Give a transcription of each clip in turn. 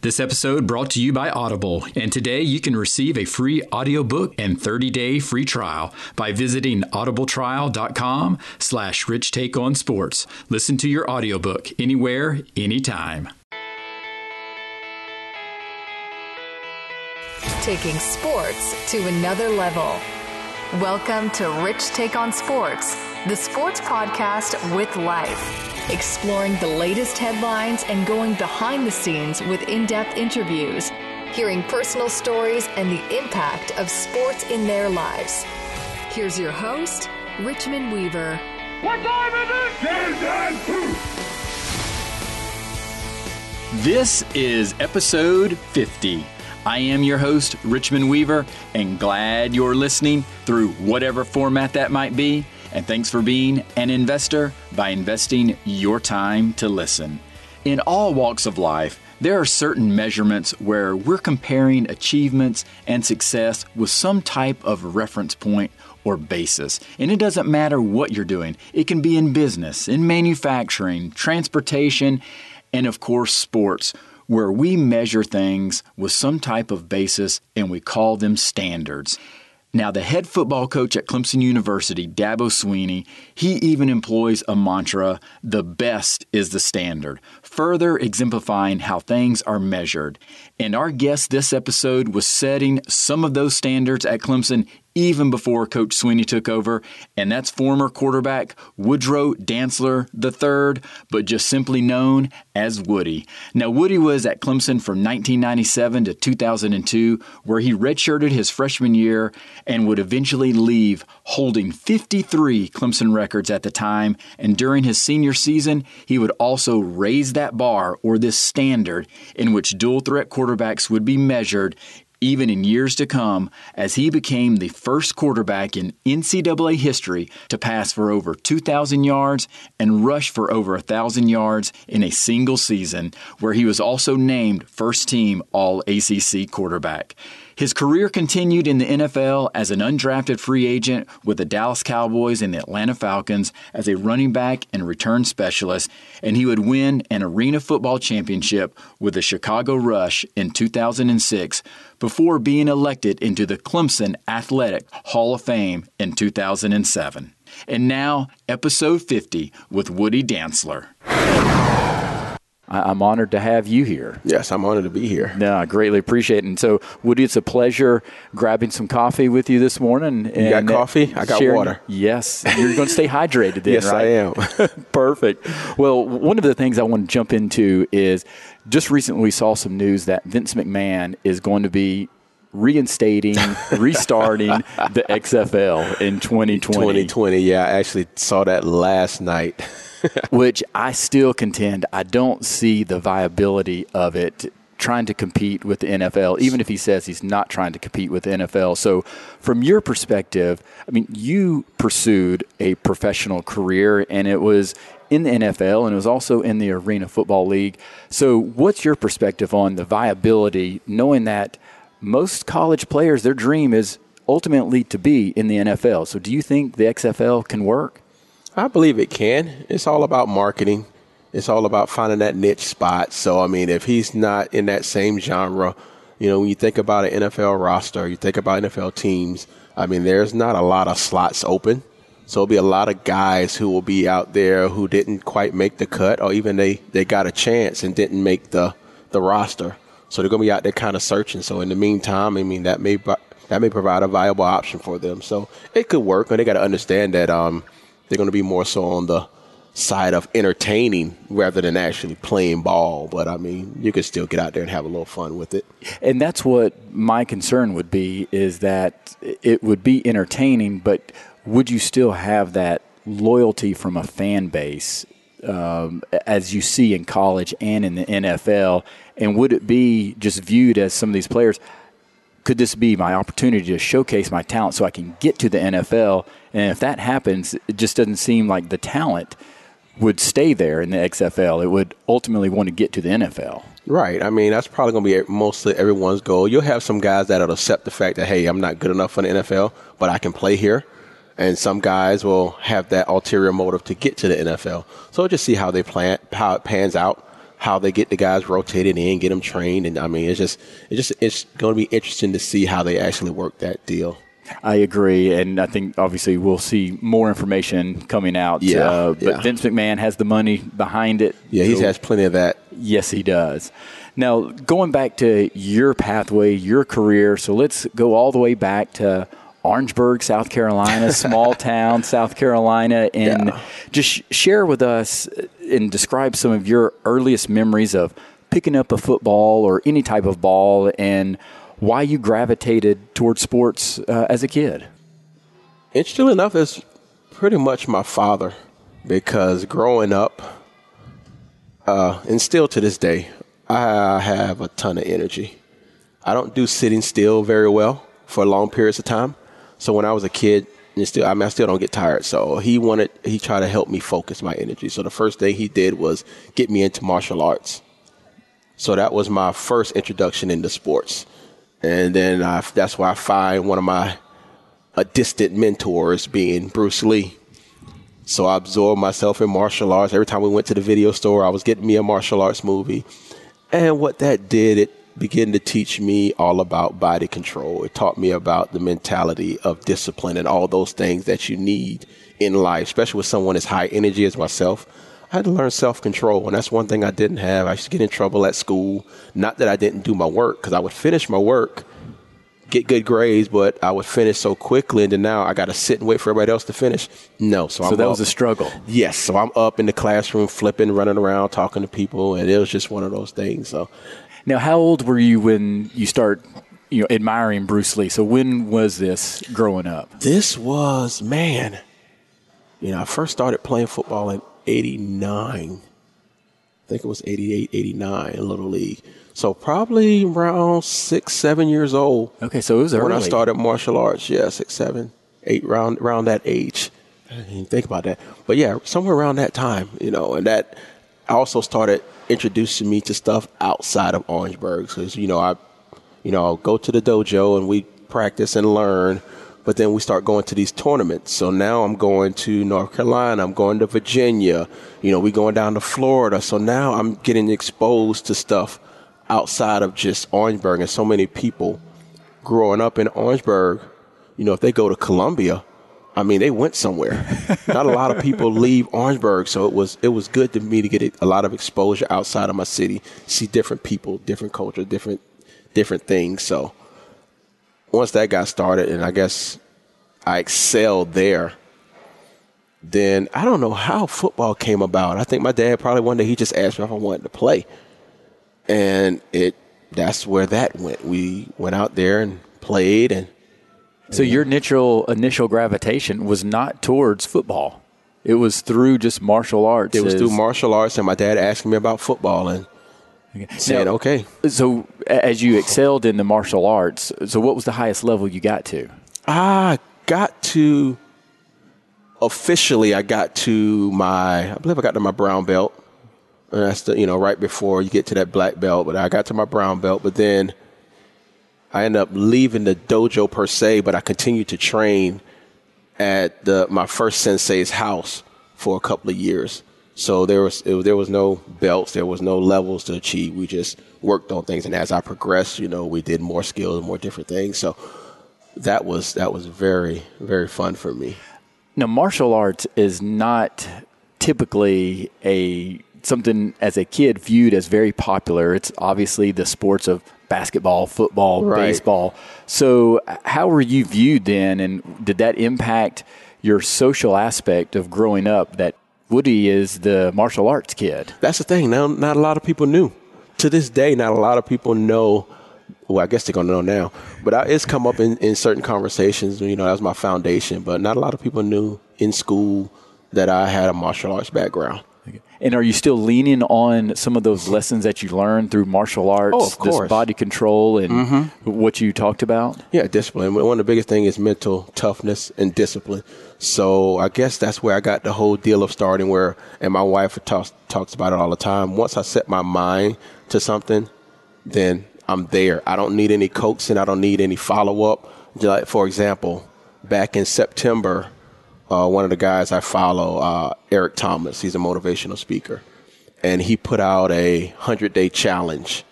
This episode brought to you by Audible, and today you can receive a free audiobook and 30-day free trial by visiting audibletrial.com slash rich take on sports. Listen to your audiobook anywhere, anytime. Taking sports to another level. Welcome to Rich Take on Sports, the sports podcast with life exploring the latest headlines and going behind the scenes with in depth interviews, hearing personal stories and the impact of sports in their lives. Here's your host, Richmond Weaver. What time is it? This is episode 50. I am your host, Richmond Weaver, and glad you're listening through whatever format that might be. And thanks for being an investor by investing your time to listen. In all walks of life, there are certain measurements where we're comparing achievements and success with some type of reference point or basis. And it doesn't matter what you're doing, it can be in business, in manufacturing, transportation, and of course, sports, where we measure things with some type of basis and we call them standards. Now, the head football coach at Clemson University, Dabo Swinney, he even employs a mantra the best is the standard, further exemplifying how things are measured. And our guest this episode was setting some of those standards at Clemson even before Coach Swinney took over, and that's former quarterback Woodrow Dantzler III, but just simply known as Woody. Now, Woody was at Clemson from 1997 to 2002, where he redshirted his freshman year and would eventually leave holding 53 Clemson records at the time. And during his senior season, he would also raise that bar or this standard in which dual threat quarterbacks would be measured even in years to come, as he became the first quarterback in NCAA history to pass for over 2,000 yards and rush for over 1,000 yards in a single season, where he was also named first team All ACC quarterback. His career continued in the NFL as an undrafted free agent with the Dallas Cowboys and the Atlanta Falcons as a running back and return specialist, and he would win an Arena Football Championship with the Chicago Rush in 2006 before being elected into the Clemson Athletic Hall of Fame in 2007. And now, episode 50 with Woody Dantzler. I'm honored to have you here. Yes, I'm honored to be here. No, I greatly appreciate it. And so, Woody, it's a pleasure grabbing some coffee with you this morning. And you got coffee? I got sharing. water. Yes. You're going to stay hydrated then, yes, right? I am. Perfect. Well, one of the things I want to jump into is just recently we saw some news that Vince McMahon is going to be reinstating, restarting the XFL in 2020. 2020, yeah. I actually saw that last night. which I still contend I don't see the viability of it trying to compete with the NFL, even if he says he's not trying to compete with the NFL. So, from your perspective, I mean, you pursued a professional career and it was in the NFL and it was also in the Arena Football League. So, what's your perspective on the viability, knowing that most college players, their dream is ultimately to be in the NFL? So, do you think the XFL can work? I believe it can. It's all about marketing. It's all about finding that niche spot. So, I mean, if he's not in that same genre, you know, when you think about an NFL roster, you think about NFL teams, I mean, there's not a lot of slots open. So it'll be a lot of guys who will be out there who didn't quite make the cut or even they, they got a chance and didn't make the, the roster. So they're going to be out there kind of searching. So in the meantime, I mean, that may, that may provide a viable option for them. So it could work, but they got to understand that, um, they're going to be more so on the side of entertaining rather than actually playing ball. But I mean, you could still get out there and have a little fun with it. And that's what my concern would be is that it would be entertaining, but would you still have that loyalty from a fan base um, as you see in college and in the NFL? And would it be just viewed as some of these players? Could this be my opportunity to showcase my talent so I can get to the NFL? And if that happens, it just doesn't seem like the talent would stay there in the XFL. It would ultimately want to get to the NFL. Right. I mean, that's probably going to be mostly everyone's goal. You'll have some guys that'll accept the fact that, hey, I'm not good enough for the NFL, but I can play here. And some guys will have that ulterior motive to get to the NFL. So just see how they plan, how it pans out. How they get the guys rotated in, get them trained, and I mean, it's just it's just it's going to be interesting to see how they actually work that deal. I agree, and I think obviously we'll see more information coming out. Yeah, uh, but yeah. Vince McMahon has the money behind it. Yeah, he so- has plenty of that. Yes, he does. Now, going back to your pathway, your career, so let's go all the way back to Orangeburg, South Carolina, small town, South Carolina, and Yeah. just share with us and describe some of your earliest memories of picking up a football or any type of ball and why you gravitated towards sports uh, as a kid. Interestingly enough, it's pretty much my father because growing up, uh, and still to this day, I have a ton of energy. I don't do sitting still very well for long periods of time. So when I was a kid, and still, I mean, I still don't get tired. So he wanted, he tried to help me focus my energy. So the first thing he did was get me into martial arts. So that was my first introduction into sports. And then I, that's why I find one of my a distant mentors being Bruce Lee. So I absorbed myself in martial arts. Every time we went to the video store, I was getting me a martial arts movie. And what that did, it began to teach me all about body control. It taught me about the mentality of discipline and all those things that you need in life, especially with someone as high energy as myself. I had to learn self control, and that's one thing I didn't have. I used to get in trouble at school. Not that I didn't do my work, because I would finish my work, get good grades, but I would finish so quickly, and then now I got to sit and wait for everybody else to finish. No, so, So that up. was a struggle. Yes, so I'm up in the classroom, flipping, running around, talking to people, and it was just one of those things. So Now, how old were you when you start, you know, admiring Bruce Lee? So when was this growing up? this was man. You know, I first started playing football in '89. I think it was 88, 89 in Little League. So probably around six, seven years old Okay, so it was early. when I started martial arts. Yeah, six, seven, eight, round around that age. I didn't think about that, but yeah, somewhere around that time, you know, and that I also started introducing me to stuff outside of Orangeburg. Because you know, I, you know, I'll go to the dojo and we practice and learn, but then we start going to these tournaments. So now I'm going to North Carolina, I'm going to Virginia, you know, we going down to Florida. So now I'm getting exposed to stuff outside of just Orangeburg and so many people growing up in Orangeburg, you know, if they go to Columbia, I mean, they went somewhere. Not a lot of people leave Orangeburg, so it was it was good to me to get a lot of exposure outside of my city, see different people, different culture, different different things. So once that got started, and I guess I excelled there. Then I don't know how football came about. I think my dad probably one day he just asked me if I wanted to play, and it that's where that went. We went out there and played, and So your initial initial gravitation was not towards football. It was through just martial arts. it was through martial arts. And my dad asking me about football and said, Now, "Okay, So as you excelled in the martial arts, so what was the highest level you got to? I got to officially. I got to my. I believe I got to my brown belt. And that's the you know right before you get to that black belt. But I got to my brown belt. But then I ended up leaving the dojo per se. But I continued to train at the my first sensei's house for a couple of years. So there was it, there was no belts, there was no levels to achieve. We just worked on things, and as I progressed, you know, we did more skills, more different things. So that was that was very very fun for me. Now, martial arts is not typically a something as a kid viewed as very popular. It's obviously the sports of basketball, football, Right. baseball. So, how were you viewed then, and did that impact your social aspect of growing up? That Woody is the martial arts kid. That's the thing. Now, not a lot of people knew. To this day, not a lot of people know. Well, I guess they're gonna know now. But I, it's come up in, in certain conversations. You know, that was my foundation. But not a lot of people knew in school that I had a martial arts background. And are you still leaning on some of those lessons that you learned through martial arts, Oh, of course. Mm-hmm. body control, and what you talked about? Yeah, discipline. One of the biggest things is mental toughness and discipline. So I guess that's where I got the whole deal of starting. Where and my wife talks talks about it all the time. Once I set my mind to something, then I'm there. I don't need any coaxing. I don't need any follow up. Like for example, back in September, uh, one of the guys I follow, uh, Eric Thomas, he's a motivational speaker, and he put out a 100 day challenge.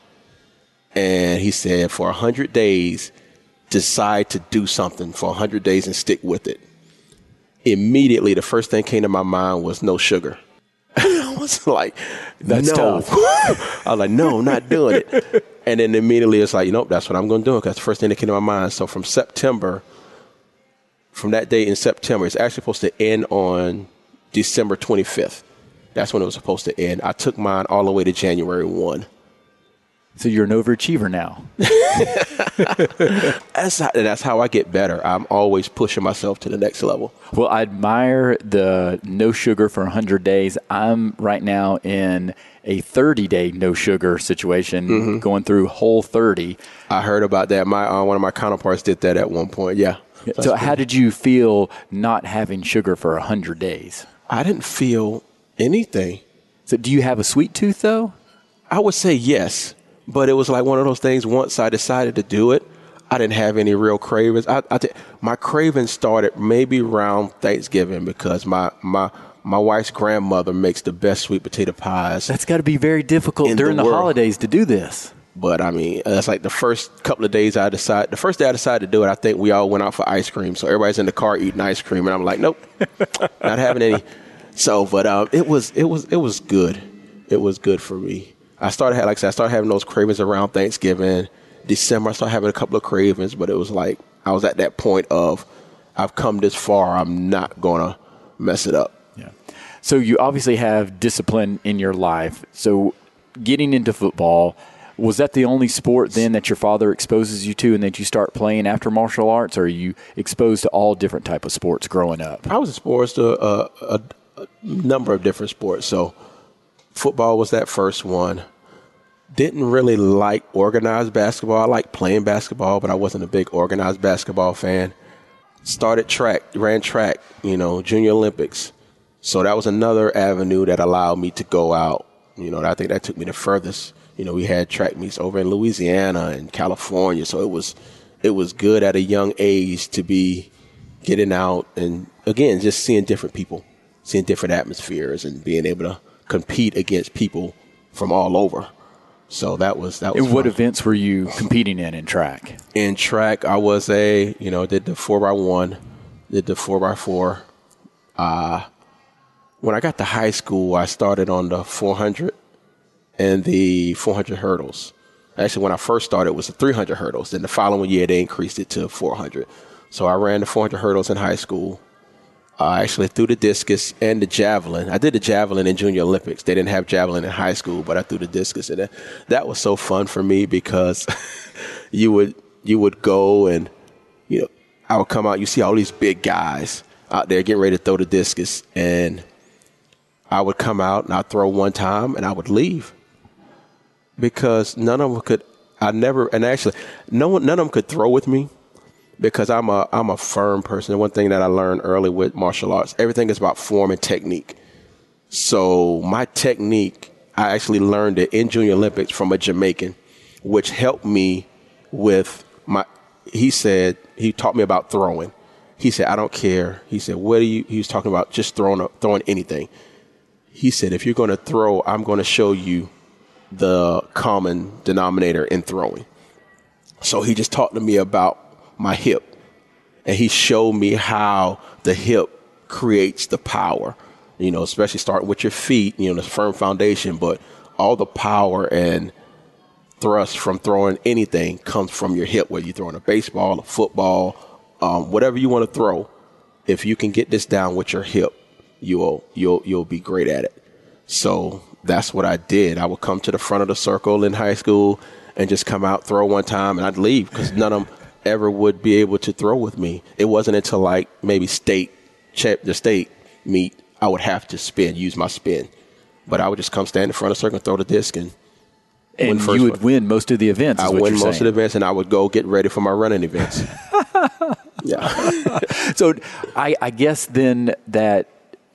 And he said, for 100 days, decide to do something for 100 days and stick with it. Immediately, the first thing came to my mind was no sugar. I was like, That's no. tough. I was like, no, I'm not doing it. And then immediately it's like, you know, that's what I'm going to do because that's the first thing that came to my mind. So from September, from that day in September, it's actually supposed to end on December 25th. That's when it was supposed to end. I took mine all the way to January 1. So you're an overachiever now. That's how, that's how I get better. I'm always pushing myself to the next level. Well, I admire the no sugar for 100 days. I'm right now in a 30 day no sugar situation, Mm-hmm. going through whole 30. I heard about that. My uh, one of my counterparts did that at one point. Yeah. So, how did you feel not having sugar for 100 days? I didn't feel anything. So, do you have a sweet tooth though? I would say yes, but it was like one of those things. Once I decided to do it, I didn't have any real cravings. I, I t- my cravings started maybe around Thanksgiving because my my my wife's grandmother makes the best sweet potato pies. That's got to be very difficult during the the, holidays to do this. But I mean, that's like the first couple of days I decided. The first day I decided to do it, I think we all went out for ice cream. So everybody's in the car eating ice cream, and I'm like, nope, not having any. So, but um, it was it was it was good. It was good for me. I started like I said, I started having those cravings around Thanksgiving, December. I started having a couple of cravings, but it was like I was at that point of I've come this far. I'm not gonna mess it up. Yeah. So you obviously have discipline in your life. So getting into football, was that the only sport then that your father exposes you to and that you start playing after martial arts or are you exposed to all different type of sports growing up? I was exposed to a, a, a number of different sports. So football was that first one. Didn't really like organized basketball. I liked playing basketball, but I wasn't a big organized basketball fan. Started track, ran track, you know, junior Olympics. So that was another avenue that allowed me to go out. You know, I think that took me the furthest. You know, we had track meets over in Louisiana and California, so it was it was good at a young age to be getting out and again just seeing different people, seeing different atmospheres and being able to compete against people from all over. So that was that was And what fun. events were you competing in in track? in track I was a you know did the four by one, did the four by four. Uh when I got to high school, I started on the 400 and the 400 hurdles. Actually, when I first started, it was the 300 hurdles. Then the following year, they increased it to 400. So I ran the 400 hurdles in high school. I actually threw the discus and the javelin. I did the javelin in Junior Olympics. They didn't have javelin in high school, but I threw the discus, and that, was so fun for me because you would you would go and you know I would come out. You see all these big guys out there getting ready to throw the discus, and I would come out and I'd throw one time and I would leave because none of them could. I never and actually no one none of them could throw with me because I'm a I'm a firm person. And one thing that I learned early with martial arts, everything is about form and technique. So my technique, I actually learned it in Junior Olympics from a Jamaican, which helped me with my. He said he taught me about throwing. He said I don't care. He said what are you? He was talking about just throwing throwing anything. He said if you're going to throw, I'm going to show you the common denominator in throwing. So he just talked to me about my hip and he showed me how the hip creates the power, you know, especially starting with your feet, you know, the firm foundation, but all the power and thrust from throwing anything comes from your hip, whether you're throwing a baseball, a football, um, whatever you want to throw. If you can get this down with your hip, you'll you'll you'll be great at it. So that's what I did. I would come to the front of the circle in high school and just come out, throw one time, and I'd leave because none of them ever would be able to throw with me. It wasn't until like maybe state, check the state meet, I would have to spin, use my spin. But I would just come stand in front of the circle, and throw the disc, and And you would one. win most of the events. I win most saying. of the events, and I would go get ready for my running events. yeah. so I, I guess then that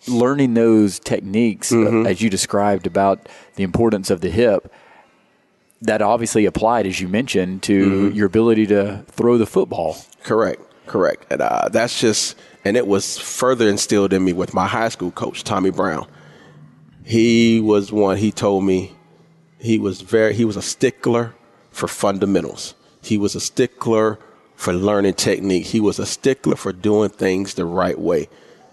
learning those techniques, uh, Mm-hmm. as you described about the importance of the hip, that obviously applied, as you mentioned, to Mm-hmm. your ability to throw the football. Correct, correct. And uh, that's just, and it was further instilled in me with my high school coach, Tommy Brown. he was one. He told me he was very he was a stickler for fundamentals. He was a stickler for learning technique. He was a stickler for doing things the right way.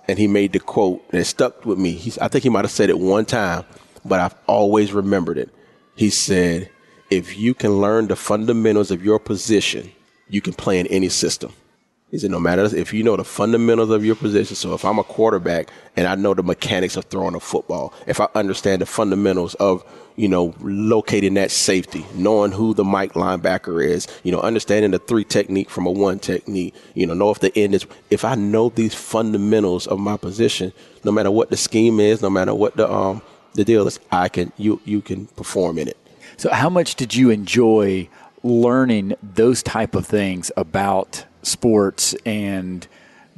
And he made the quote, and it stuck with me. I think he might have said it one time, but I've always remembered it. He said, If you can learn the fundamentals of your position, you can play in any system. He said, no matter if you know the fundamentals of your position. So if I'm a quarterback and I know the mechanics of throwing a football, if I understand the fundamentals of, you know, locating that safety, knowing who the Mike linebacker is, you know, understanding the three technique from a one technique, you know, know if the end is, if I know these fundamentals of my position, no matter what the scheme is, no matter what the, um, the deal is, I can, you, you can perform in it. So how much did you enjoy learning those type of things about sports and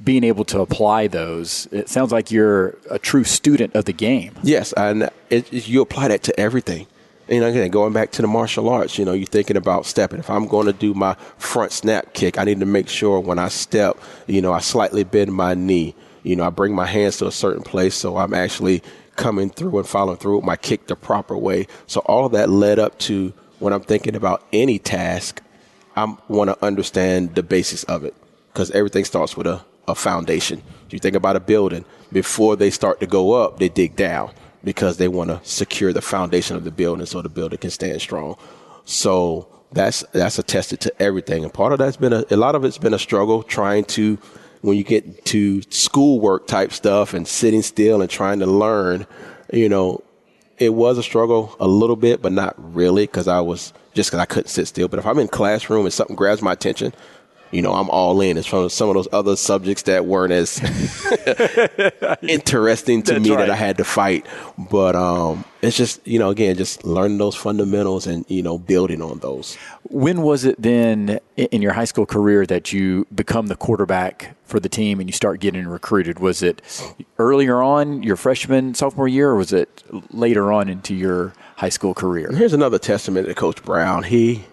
being able to apply those. It sounds like you're a true student of the game. Yes, and it, it, you apply that to everything. You know, again, going back to the martial arts, you know, you're thinking about stepping. If I'm going to do my front snap kick, I need to make sure when I step, you know, I slightly bend my knee. You know, I bring my hands to a certain place so I'm actually coming through and following through with my kick the proper way. So all of that led up to when I'm thinking about any task, I want to understand the basics of it because everything starts with a, a foundation. You think about a building, before they start to go up, they dig down because they want to secure the foundation of the building so the building can stand strong. So that's that's attested to everything, and part of that's been a, a lot of it's been a struggle trying to when you get to schoolwork type stuff and sitting still and trying to learn. You know, it was a struggle a little bit, but not really because I was just because I couldn't sit still. But if I'm in classroom and something grabs my attention, you know, I'm all in. It's from some of those other subjects that weren't as interesting to That's me right. that I had to fight. But um, it's just, you know, again, just learning those fundamentals and, you know, building on those. When was it then in your high school career that you become the quarterback for the team and you start getting recruited? Was it earlier on, your freshman, sophomore year, or was it later on into your high school career? Here's another testament to Coach Brown. He,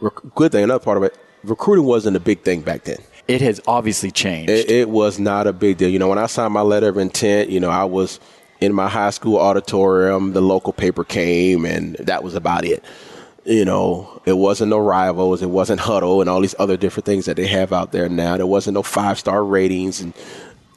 rec- good thing, another part of it, recruiting wasn't a big thing back then. It has obviously changed. It, it was not a big deal. You know, when I signed my letter of intent, you know, I was in my high school auditorium. The local paper came, and that was about it. You know, it wasn't no rivals. It wasn't Hudl and all these other different things that they have out there now. There wasn't no five star ratings, and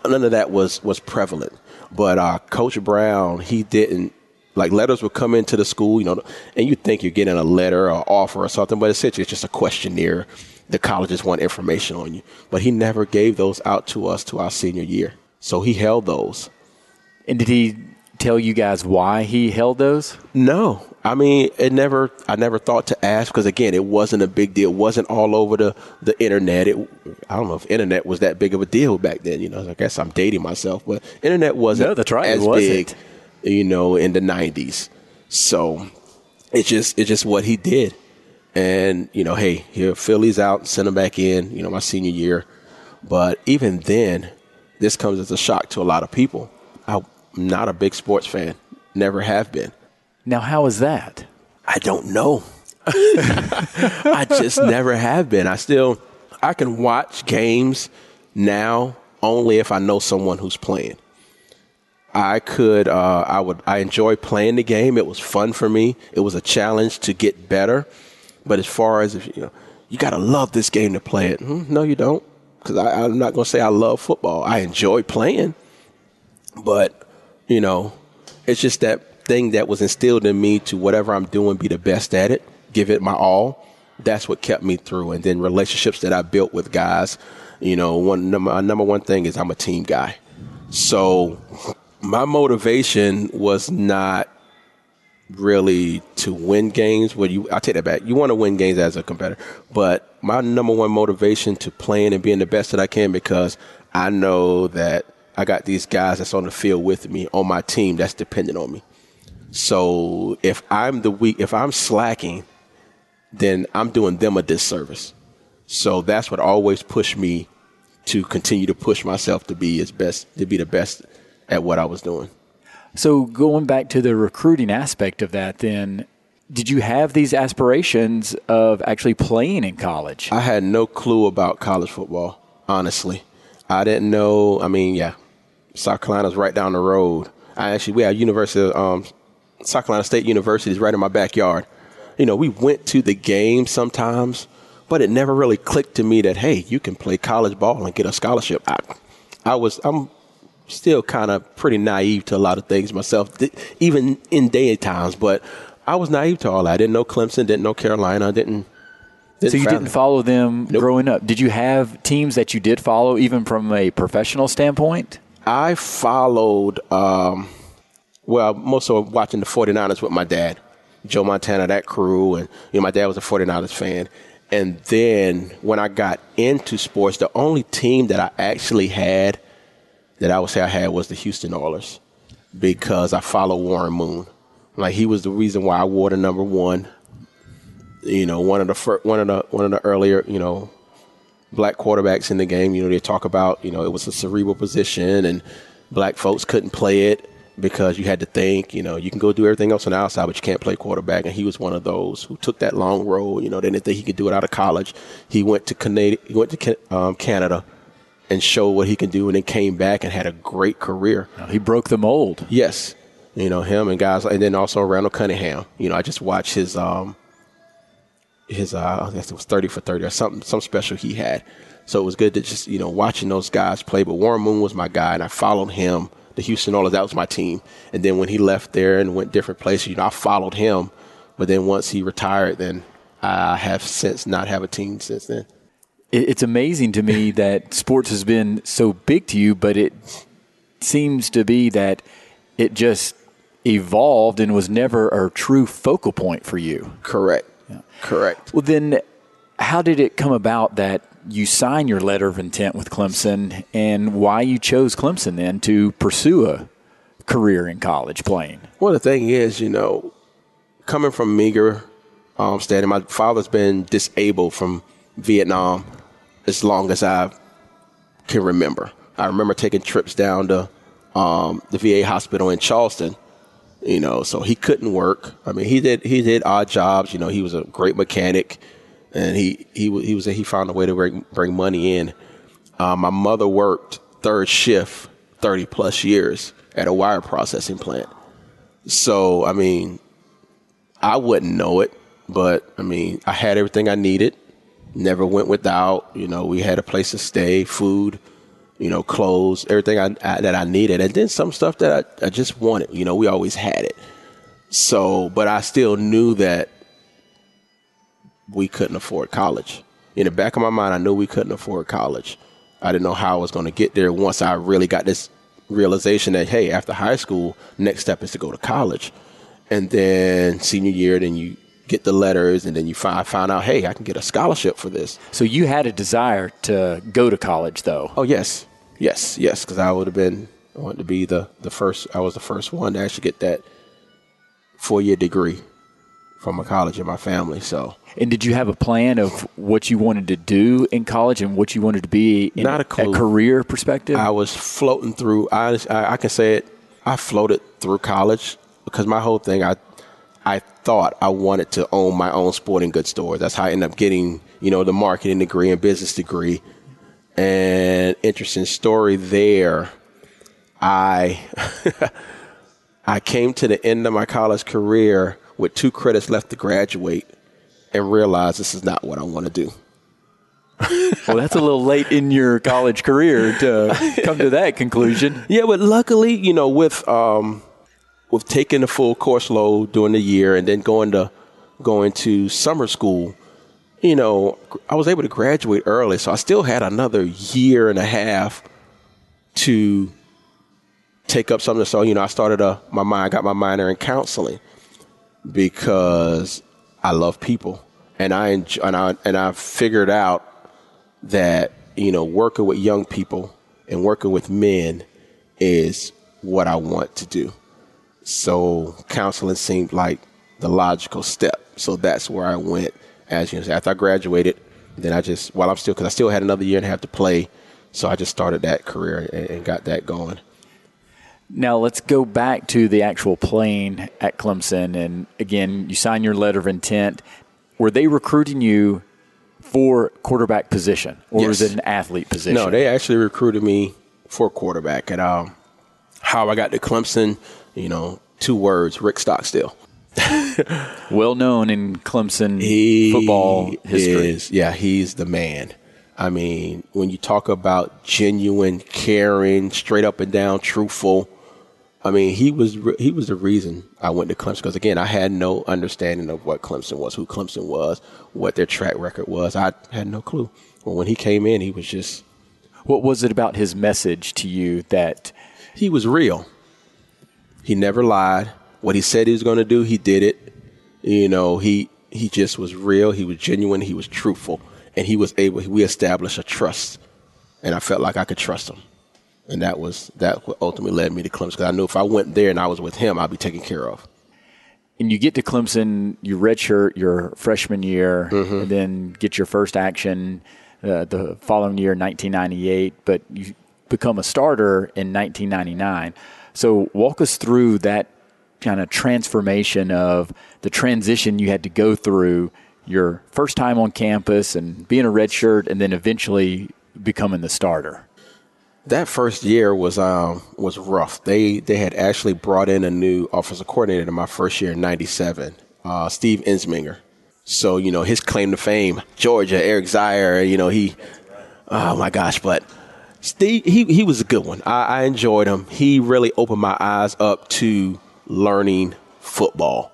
none of that was was prevalent. But uh, Coach Brown, he didn't like letters would come into the school, you know, and you think you're getting a letter or offer or something, but essentially it's just a questionnaire. The colleges want information on you, but he never gave those out to us to our senior year. So he held those. and did he tell you guys why he held those? No, I mean, it never. I never thought to ask because again, it wasn't a big deal. It wasn't all over the the internet. It, I don't know if internet was that big of a deal back then. You know, I guess I'm dating myself, but internet wasn't No, that's right, it wasn't. big. You know, in the '90s. So it's just it's just what he did. And you know, hey, here Philly's out, send him back in. You know, my senior year. But even then, this comes as a shock to a lot of people. I'm not a big sports fan. Never have been. Now, how is that? I don't know. I just never have been. I still I can watch games now only if I know someone who's playing. I could uh, I would I enjoy playing the game. It was fun for me. It was a challenge to get better. But as far as if you know, you got to love this game to play it. Hmm, no, you don't. Because I'm not to say I love football. I enjoy playing, but you know, it's just that thing that was instilled in me to whatever I'm doing, be the best at it, give it my all. That's what kept me through. And then relationships that I built with guys. You know, one number my number one thing is I'm a team guy. So my motivation was not really to win games. Well, you I take that back. You want to win games as a competitor, but my number one motivation to playing and being the best that I can because I know that I got these guys that's on the field with me on my team that's dependent on me. So if I'm the weak, if I'm slacking, then I'm doing them a disservice. So that's what always pushed me to continue to push myself to be as best to be the best at what I was doing. So, going back to the recruiting aspect of that, then, did you have these aspirations of actually playing in college? I had no clue about college football, honestly. I didn't know. I mean, yeah, South Carolina's right down the road. I actually we have University of um, South Carolina State University is right in my backyard. You know, we went to the game sometimes, but it never really clicked to me that hey, you can play college ball and get a scholarship. I, I was I'm still kind of pretty naive to a lot of things myself, even in day times. But I was naive to all that. I didn't know Clemson, didn't know Carolina, didn't. didn't so you didn't follow them nope. growing up. Did you have teams that you did follow, even from a professional standpoint? I followed. Um, well, most of watching the 49ers with my dad, Joe Montana, that crew, and you know my dad was a 49ers fan. And then when I got into sports, the only team that I actually had that I would say I had was the Houston Oilers because I follow Warren Moon. Like he was the reason why I wore the number one. You know, one of the fir- one of the one of the earlier you know black quarterbacks in the game. You know, they talk about you know it was a cerebral position and black folks couldn't play it because you had to think. You know, you can go do everything else on the outside, but you can't play quarterback. And he was one of those who took that long road. You know, they didn't think he could do it out of college. He went to Canada. He went to um, Canada and showed what he can do, and then came back and had a great career. He broke the mold. Yes, you know him and guys, and then also Randall Cunningham. You know, I just watched his um his uh, I guess it was thirty for thirty or something, some special he had. So it was good to just you know watching those guys play. But Warren Moon was my guy, and I followed him. The Houston Oilers, that was my team. And then when he left there and went different places, you know, I followed him. But then once he retired, then I have since not have a team since then it's amazing to me that sports has been so big to you, but it seems to be that it just evolved and was never a true focal point for you. Correct. Yeah. Correct. Well, then, how did it come about that you signed your letter of intent with Clemson, and why you chose Clemson then to pursue a career in college playing? Well, the thing is, you know, coming from meager um, standing, my father's been disabled from Vietnam as long as I can remember. I remember taking trips down to um, the VA hospital in Charleston. You know, so he couldn't work. I mean, he did he did odd jobs. You know, he was a great mechanic, and he he he was he found a way to bring bring money in. Uh, my mother worked third shift, thirty plus years at a wire processing plant. So I mean, I wouldn't know it, but I mean, I had everything I needed never went without. You know, we had a place to stay, food, you know, clothes, everything I, I, that I needed, and then some stuff that I, I just wanted. You know, we always had it. So, but I still knew that we couldn't afford college. In the back of my mind, I knew we couldn't afford college. I didn't know how I was going to get there once I really got this realization that hey, after high school, next step is to go to college. And then senior year, then you get the letters, and then you find find out, hey, I can get a scholarship for this. So you had a desire to go to college, though. Oh yes, yes, yes, because I would have been I wanted to be the the first. I was the first one to actually get that four year degree from a college in my family. So. And did you have a plan of what you wanted to do in college and what you wanted to be in Not a, clue. a career perspective? I was floating through. I, I, I can say it. I floated through college because my whole thing. I I thought I wanted to own my own sporting goods store. That's how I ended up getting, you know, the marketing degree and business degree. And interesting story there. I I came to the end of my college career with two credits left to graduate and realized this is not what I want to do. well, that's a little late in your college career to come to that conclusion. Yeah, but luckily, you know, with um, with taking the full course load during the year and then going to going to summer school, you know, I was able to graduate early, so I still had another year and a half to take up something. So, you know, I started a my mind got my minor in counseling because I love people, and I enjoy, and I and I figured out that you know working with young people and working with men is what I want to do. So counseling seemed like the logical step. So that's where I went. As you know, after I graduated, then I just while I'm still because I still had another year and a half to play, so I just started that career and, and got that going. Now let's go back to the actual playing at Clemson, and again, you sign your letter of intent. Were they recruiting you for quarterback position, or yes. was it an athlete position? No, they actually recruited me for quarterback, and um, How I got to Clemson, you know, two words: Rick Stockstill. well known in Clemson he football history. Is, yeah, he's the man. I mean, when you talk about genuine, caring, straight up and down, truthful, I mean, he was he was the reason I went to Clemson because again, I had no understanding of what Clemson was, who Clemson was, what their track record was. I had no clue. But when he came in, he was just. What was it about his message to you that he was real? He never lied. What he said he was going to do, he did it. You know, he he just was real. He was genuine. He was truthful, and he was able. We established a trust, and I felt like I could trust him and that was that what ultimately led me to Clemson because I knew if I went there and I was with him, I'd be taken care of. And you get to Clemson, you redshirt your freshman year, mm-hmm. and then get your first action uh, the following year, 1998. But you become a starter in 1999. So walk us through that kind of transformation of the transition you had to go through your first time on campus and being a redshirt, and then eventually becoming the starter that first year was um, was rough. They they had actually brought in a new offensive coordinator in my first year in '97, uh, Steve Ensminger. So you know his claim to fame, Georgia, Eric Zeier. You know he, oh my gosh, but Steve he he was a good one. I, I enjoyed him. He really opened my eyes up to learning football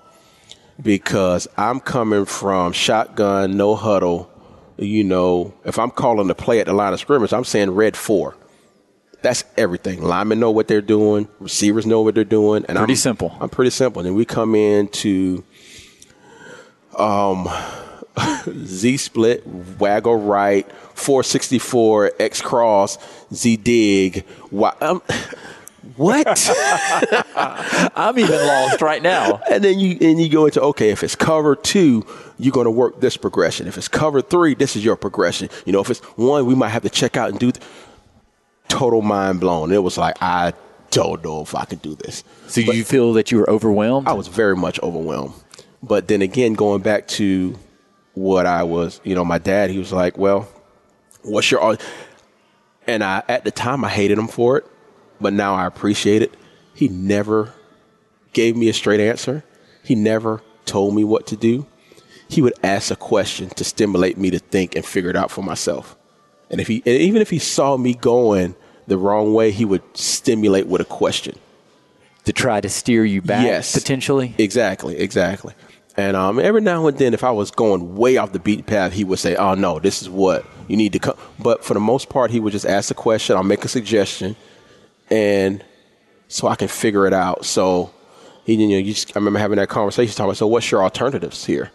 because I'm coming from shotgun, no huddle. You know, if I'm calling the play at the line of scrimmage, I'm saying red four that's everything. Linemen know what they're doing. Receivers know what they're doing. And pretty I'm, simple. I'm pretty simple. And we come into um, Z split, waggle right, 464, X cross, Z dig. Um, what? I'm even lost right now. And then you and you go into okay, if it's cover two, you're going to work this progression. If it's cover three, this is your progression. You know, if it's one, we might have to check out and do. Th- total mind blown. It was like I don't know if I can do this. So but you feel that you were overwhelmed? I was very much overwhelmed. But then again, going back to what I was, you know, my dad, he was like, "Well, what's your?" And I, at the time, I hated him for it, but now I appreciate it. He never gave me a straight answer. He never told me what to do. He would ask a question to stimulate me to think and figure it out for myself. And if he, and even if he saw me going the wrong way, he would stimulate with a question to try to steer you back. Yes, potentially. Exactly, exactly. And um, every now and then, if I was going way off the beaten path, he would say, "Oh no, this is what you need to come." But for the most part, he would just ask a question. I'll make a suggestion, and so I can figure it out. So he, you know, you just, I remember having that conversation talking about, so what's your alternatives here?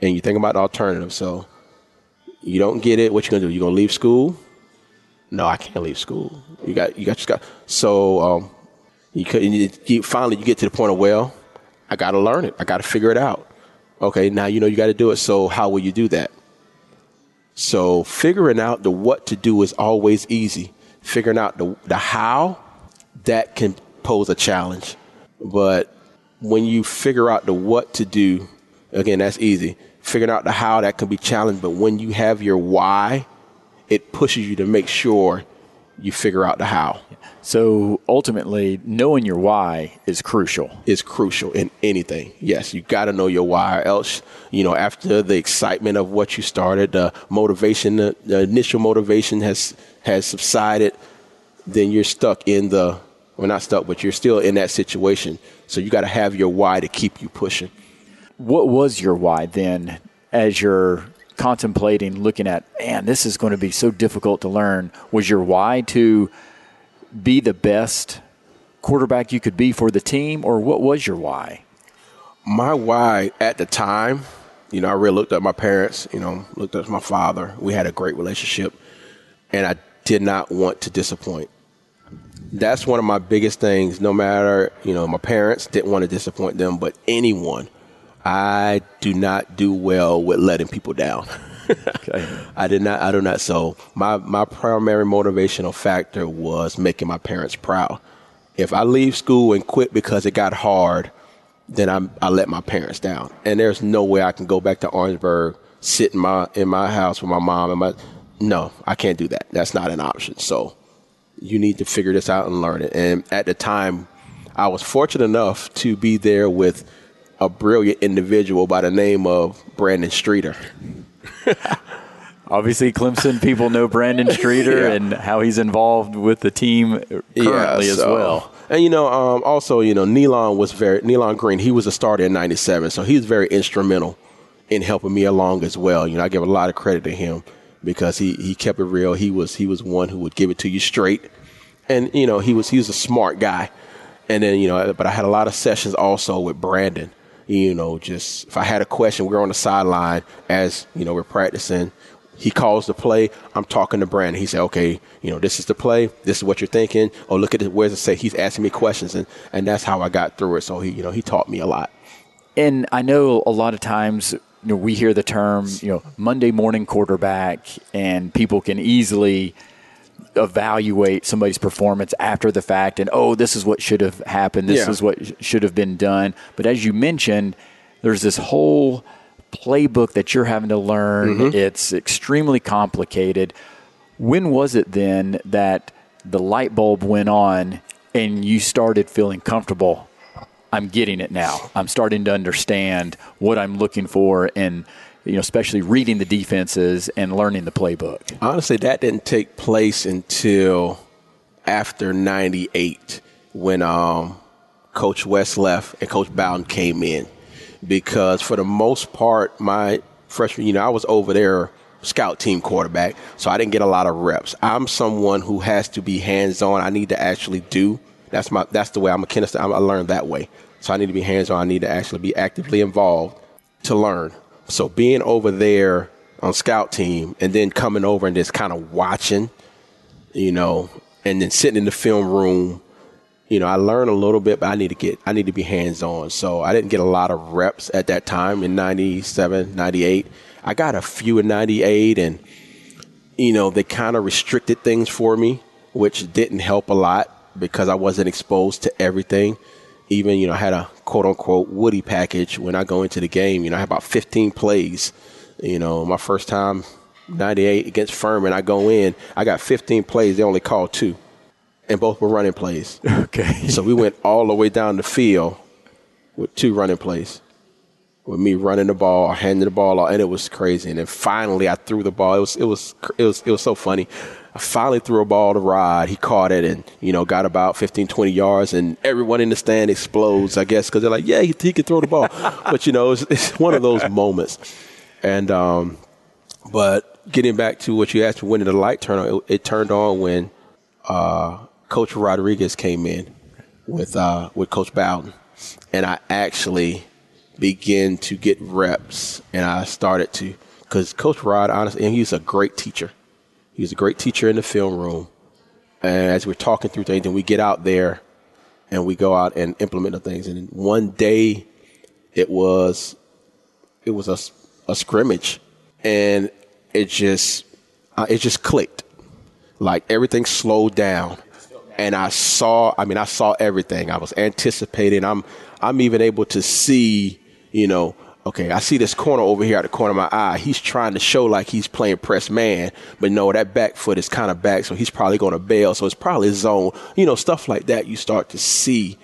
And you think about the alternatives. So you don't get it. What you gonna do? You gonna leave school? No, I can't leave school. You got you got just got so um, you could you, you, finally you get to the point of well, I got to learn it. I got to figure it out. Okay, now you know you got to do it. So how will you do that? So figuring out the what to do is always easy. Figuring out the the how that can pose a challenge. But when you figure out the what to do, again, that's easy figuring out the how that can be challenged. But when you have your why, it pushes you to make sure you figure out the how. So ultimately, knowing your why is crucial. Is crucial in anything. Yes, you got to know your why. Else, you know, after the excitement of what you started, the motivation, the, the initial motivation has has subsided. Then you're stuck in the, well, not stuck, but you're still in that situation. So you got to have your why to keep you pushing. What was your why then as you're contemplating looking at, man, this is going to be so difficult to learn? Was your why to be the best quarterback you could be for the team, or what was your why? My why at the time, you know, I really looked at my parents, you know, looked at my father. We had a great relationship, and I did not want to disappoint. That's one of my biggest things. No matter, you know, my parents didn't want to disappoint them, but anyone – I do not do well with letting people down. okay. I did not. I do not. So my my primary motivational factor was making my parents proud. If I leave school and quit because it got hard, then I'm, I let my parents down. And there's no way I can go back to Orangeburg, sit in my in my house with my mom and my. No, I can't do that. That's not an option. So you need to figure this out and learn it. And at the time, I was fortunate enough to be there with a brilliant individual by the name of Brandon Streeter. Obviously, Clemson people know Brandon Streeter yeah. and how he's involved with the team currently yeah, so, as well. And you know, um, also you know, Nealon was very Nealon Greene. He was a starter in '97, so he was very instrumental in helping me along as well. You know, I give a lot of credit to him because he he kept it real. He was he was one who would give it to you straight, and you know, he was he was a smart guy. And then you know, but I had a lot of sessions also with Brandon. You know, just if I had a question, we we're on the sideline as you know we're practicing he calls the play. I'm talking to Brandon. He said, okay, you know, this is the play. This is what you're thinking. Oh, look at it. Where's it say? He's asking me questions. And, and that's how I got through it. So he, you know, he taught me a lot. And I know a lot of times, you know, we hear the term, you know, Monday morning quarterback and people can easily evaluate somebody's performance after the fact and, oh, this is what should have happened. This yeah. is what should have been done. But as you mentioned, there's this whole – playbook that you're having to learn. Mm-hmm. It's extremely complicated. When was it then that the light bulb went on and you started feeling comfortable? I'm getting it now. I'm starting to understand what I'm looking for and you know, especially reading the defenses and learning the playbook. Honestly, that didn't take place until after 98 when um, Coach West left and Coach Bowden came in because for the most part, my freshman, you know, I was over there scout team quarterback, so I didn't get a lot of reps. I'm someone who has to be hands on. I need to actually do. That's my. That's the way I'm a Keneston. I learned that way. So I need to be hands on. I need to actually be actively involved to learn. So being over there on scout team and then coming over and just kind of watching, you know, and then sitting in the film room you know, I learned a little bit, but I need to get, I need to be hands on. So I didn't get a lot of reps at that time in 97, 98. I got a few in 98 and, you know, they kind of restricted things for me, which didn't help a lot because I wasn't exposed to everything. Even, you know, I had a quote unquote Woody package when I go into the game. You know, I had about 15 plays. You know, my first time, 98 against Furman, I go in, I got 15 plays. They only called two and both were running plays. Okay. so we went all the way down the field with two running plays. With me running the ball, handing the ball off, and it was crazy. And then finally, I threw the ball. It was it was it was it was so funny. I finally threw a ball to Rod. He caught it and, you know, got about 15, 20 yards, and everyone in the stand explodes, I guess, because they're like, yeah, he, he can throw the ball. but, you know, it's, it's, one of those moments. And, um, but getting back to what you asked me, when did the light turn on? It, it turned on when uh, Coach Rodriguez came in with uh, with Coach Bowden, and I actually began to get reps, and I started to because Coach Rod, honestly, and he's a great teacher. He's a great teacher in the film room, and as we're talking through things, and we get out there, and we go out and implement the things. And one day, it was it was a, a scrimmage, and it just uh, it just clicked, like everything slowed down and I saw, I mean, I saw everything. I was anticipating. I'm, I'm even able to see, you know, okay, I see this corner over here at the corner of my eye. He's trying to show like he's playing press man, but no, that back foot is kind of back, so he's probably going to bail. So it's probably zone, you know, stuff like that. You start to see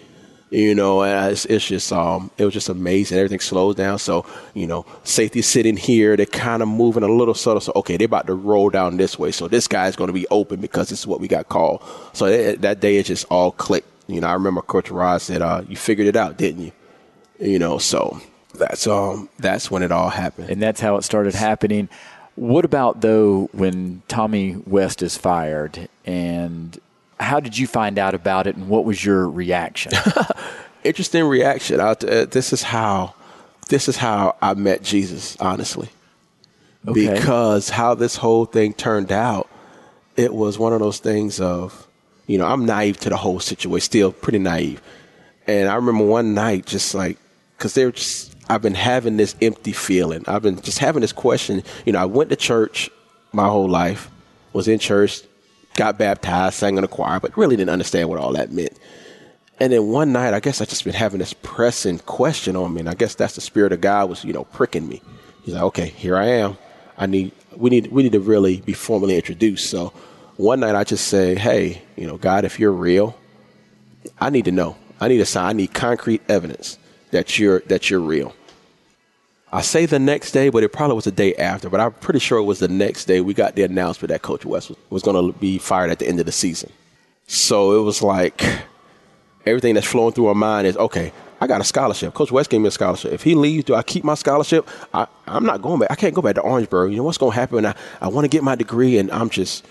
you know, and it's, it's, just um, it was just amazing. Everything slows down. So you know, safety sitting here, they're kind of moving a little subtle. So okay, they're about to roll down this way. So this guy's going to be open because this is what we got called. So it, that day it just all clicked. You know, I remember Coach Rod said, uh, "You figured it out, didn't you?" You know, so that's um that's when it all happened, and that's how it started happening. What about though when Tommy West is fired and how did you find out about it, and what was your reaction? Interesting reaction. Uh, this is how this is how I met Jesus, honestly. Okay. Because how this whole thing turned out, it was one of those things of, you know, I'm naive to the whole situation, still pretty naive. And I remember one night, just like, because they're just, I've been having this empty feeling. I've been just having this question. You know, I went to church my whole life, was in church, got baptized, sang in the choir, but really didn't understand what all that meant. And then one night, I guess I just been having this pressing question on me, and I guess that's the spirit of God was, you know, pricking me. He's like, okay, here I am. I need we need we need to really be formally introduced. So one night I just say, hey, you know, God, if you're real, I need to know. I need a sign. I need concrete evidence that you're that you're real. I say the next day, but it probably was the day after. But I'm pretty sure it was the next day we got the announcement that Coach West was, was going to be fired at the end of the season. So it was like everything that's flowing through our mind is okay. I got a scholarship. Coach West gave me a scholarship. If he leaves, do I keep my scholarship? I, I'm not going back. I can't go back to Orangeburg. You know what's going to happen? I, I want to get my degree, and I'm just.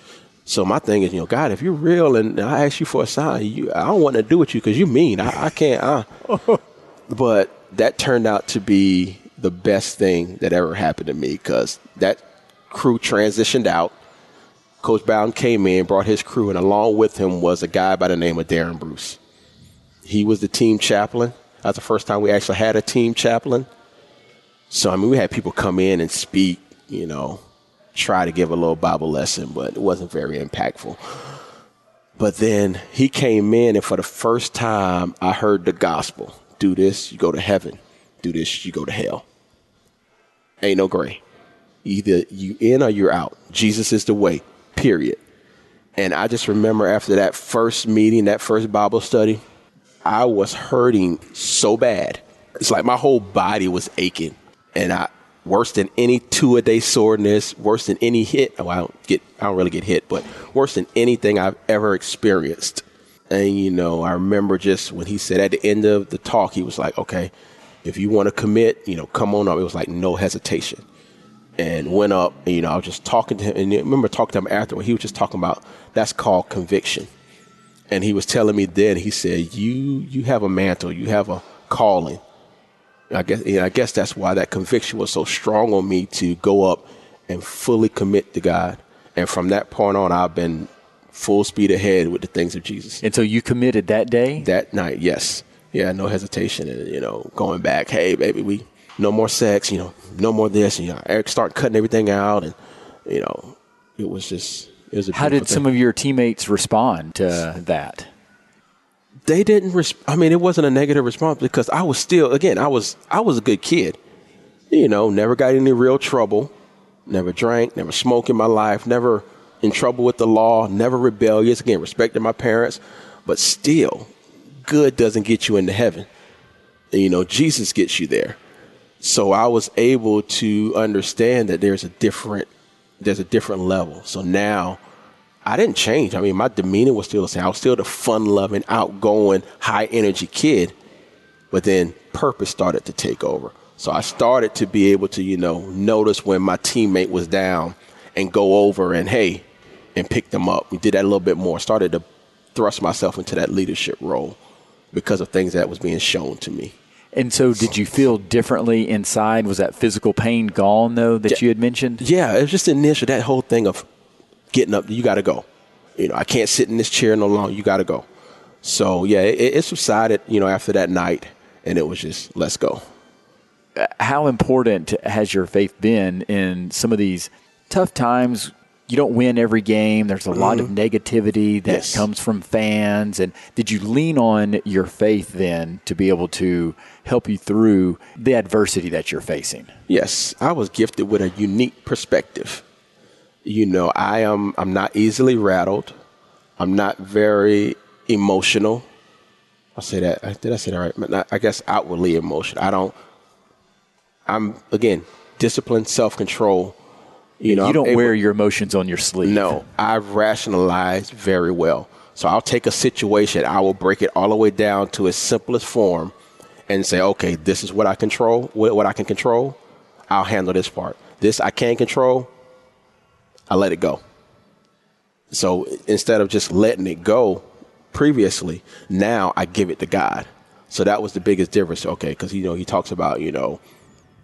So my thing is, you know, God, if you're real and I ask you for a sign, you, I don't want to do with you because you mean. I, I can't. I. but that turned out to be the best thing that ever happened to me because that crew transitioned out. Coach Bowden came in, brought his crew, and along with him was a guy by the name of Darren Bruce. He was the team chaplain. That's the first time we actually had a team chaplain. So, I mean, we had people come in and speak, you know, try to give a little Bible lesson, but it wasn't very impactful. But then he came in, and for the first time, I heard the gospel do this, you go to heaven. Do this, you go to hell. Ain't no gray. Either you in or you're out. Jesus is the way, period. And I just remember after that first meeting, that first Bible study, I was hurting so bad. It's like my whole body was aching. And I worse than any two a day soreness, worse than any hit. Oh, I don't get I don't really get hit, but worse than anything I've ever experienced. And you know, I remember just when he said at the end of the talk, he was like, Okay, if you want to commit, you know, come on up. It was like no hesitation. And went up, and, you know, I was just talking to him. And I remember talking to him afterward. He was just talking about that's called conviction and he was telling me then he said you you have a mantle you have a calling i guess and i guess that's why that conviction was so strong on me to go up and fully commit to god and from that point on i've been full speed ahead with the things of jesus and so you committed that day that night yes yeah no hesitation and you know going back hey baby we no more sex you know no more this and you know eric start cutting everything out and you know it was just how did some of your teammates respond to that? They didn't. Res- I mean, it wasn't a negative response because I was still, again, I was, I was a good kid. You know, never got any real trouble, never drank, never smoked in my life, never in trouble with the law, never rebellious. Again, respected my parents, but still, good doesn't get you into heaven. You know, Jesus gets you there. So I was able to understand that there's a different there's a different level. So now I didn't change. I mean, my demeanor was still the same. I was still the fun loving, outgoing, high energy kid. But then purpose started to take over. So I started to be able to, you know, notice when my teammate was down and go over and, hey, and pick them up. We did that a little bit more. Started to thrust myself into that leadership role because of things that was being shown to me. And so, did you feel differently inside? Was that physical pain gone, though, that you had mentioned? Yeah, it was just initial, that whole thing of getting up, you got to go. You know, I can't sit in this chair no longer, you got to go. So, yeah, it, it subsided, you know, after that night, and it was just, let's go. Uh, how important has your faith been in some of these tough times you don't win every game. There's a mm-hmm. lot of mm-hmm. negativity that yes. comes from fans. And did you lean on your faith then to be able to help you through the adversity that you're facing? Yes, I was gifted with a unique perspective. You know, I am I'm not easily rattled. I'm not very emotional. I'll say that. Did I say that right? I guess outwardly emotional. I don't. I'm again disciplined, self control you know, you don't able, wear your emotions on your sleeve. No, I've rationalized very well. So I'll take a situation, I will break it all the way down to its simplest form, and say, okay, this is what I control, what I can control. I'll handle this part. This I can't control. I let it go. So instead of just letting it go previously, now I give it to God. So that was the biggest difference. Okay, because you know he talks about you know,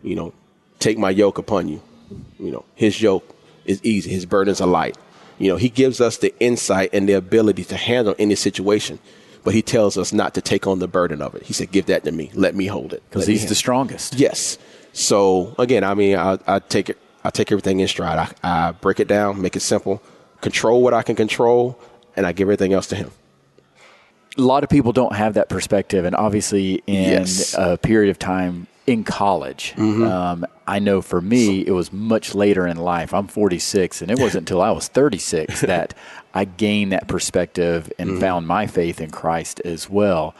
you know, take my yoke upon you you know, his yoke is easy, his burdens are light. You know, he gives us the insight and the ability to handle any situation, but he tells us not to take on the burden of it. He said, "Give that to me. Let me hold it." Because he's the strongest. Yes. So again, I mean, I, I take it. I take everything in stride. I, I break it down, make it simple, control what I can control, and I give everything else to him a lot of people don't have that perspective and obviously in yes. a period of time in college. Um, I know for me, it was much later in life. I'm 46, and it wasn't until I was 36 that I gained that perspective and found my faith in Christ as well.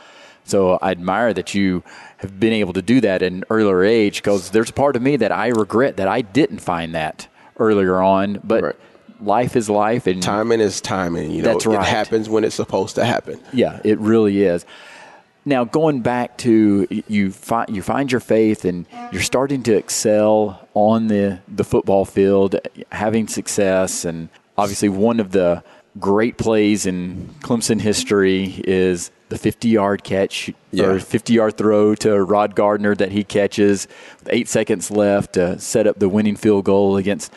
So I admire that you have been able to do that at an earlier age because there's a part of me that I regret that I didn't find that earlier on. But Right. life is life, and Timing is timing. You know, That's right. it happens when it's supposed to happen. yeah, it really is. Now, going back to you, find you find your faith, and you're starting to excel on the the football field, having success, and obviously one of the great plays in Clemson history is the 50 yard catch Yeah. or 50 yard throw to Rod Gardner that he catches with eight seconds left to set up the winning field goal against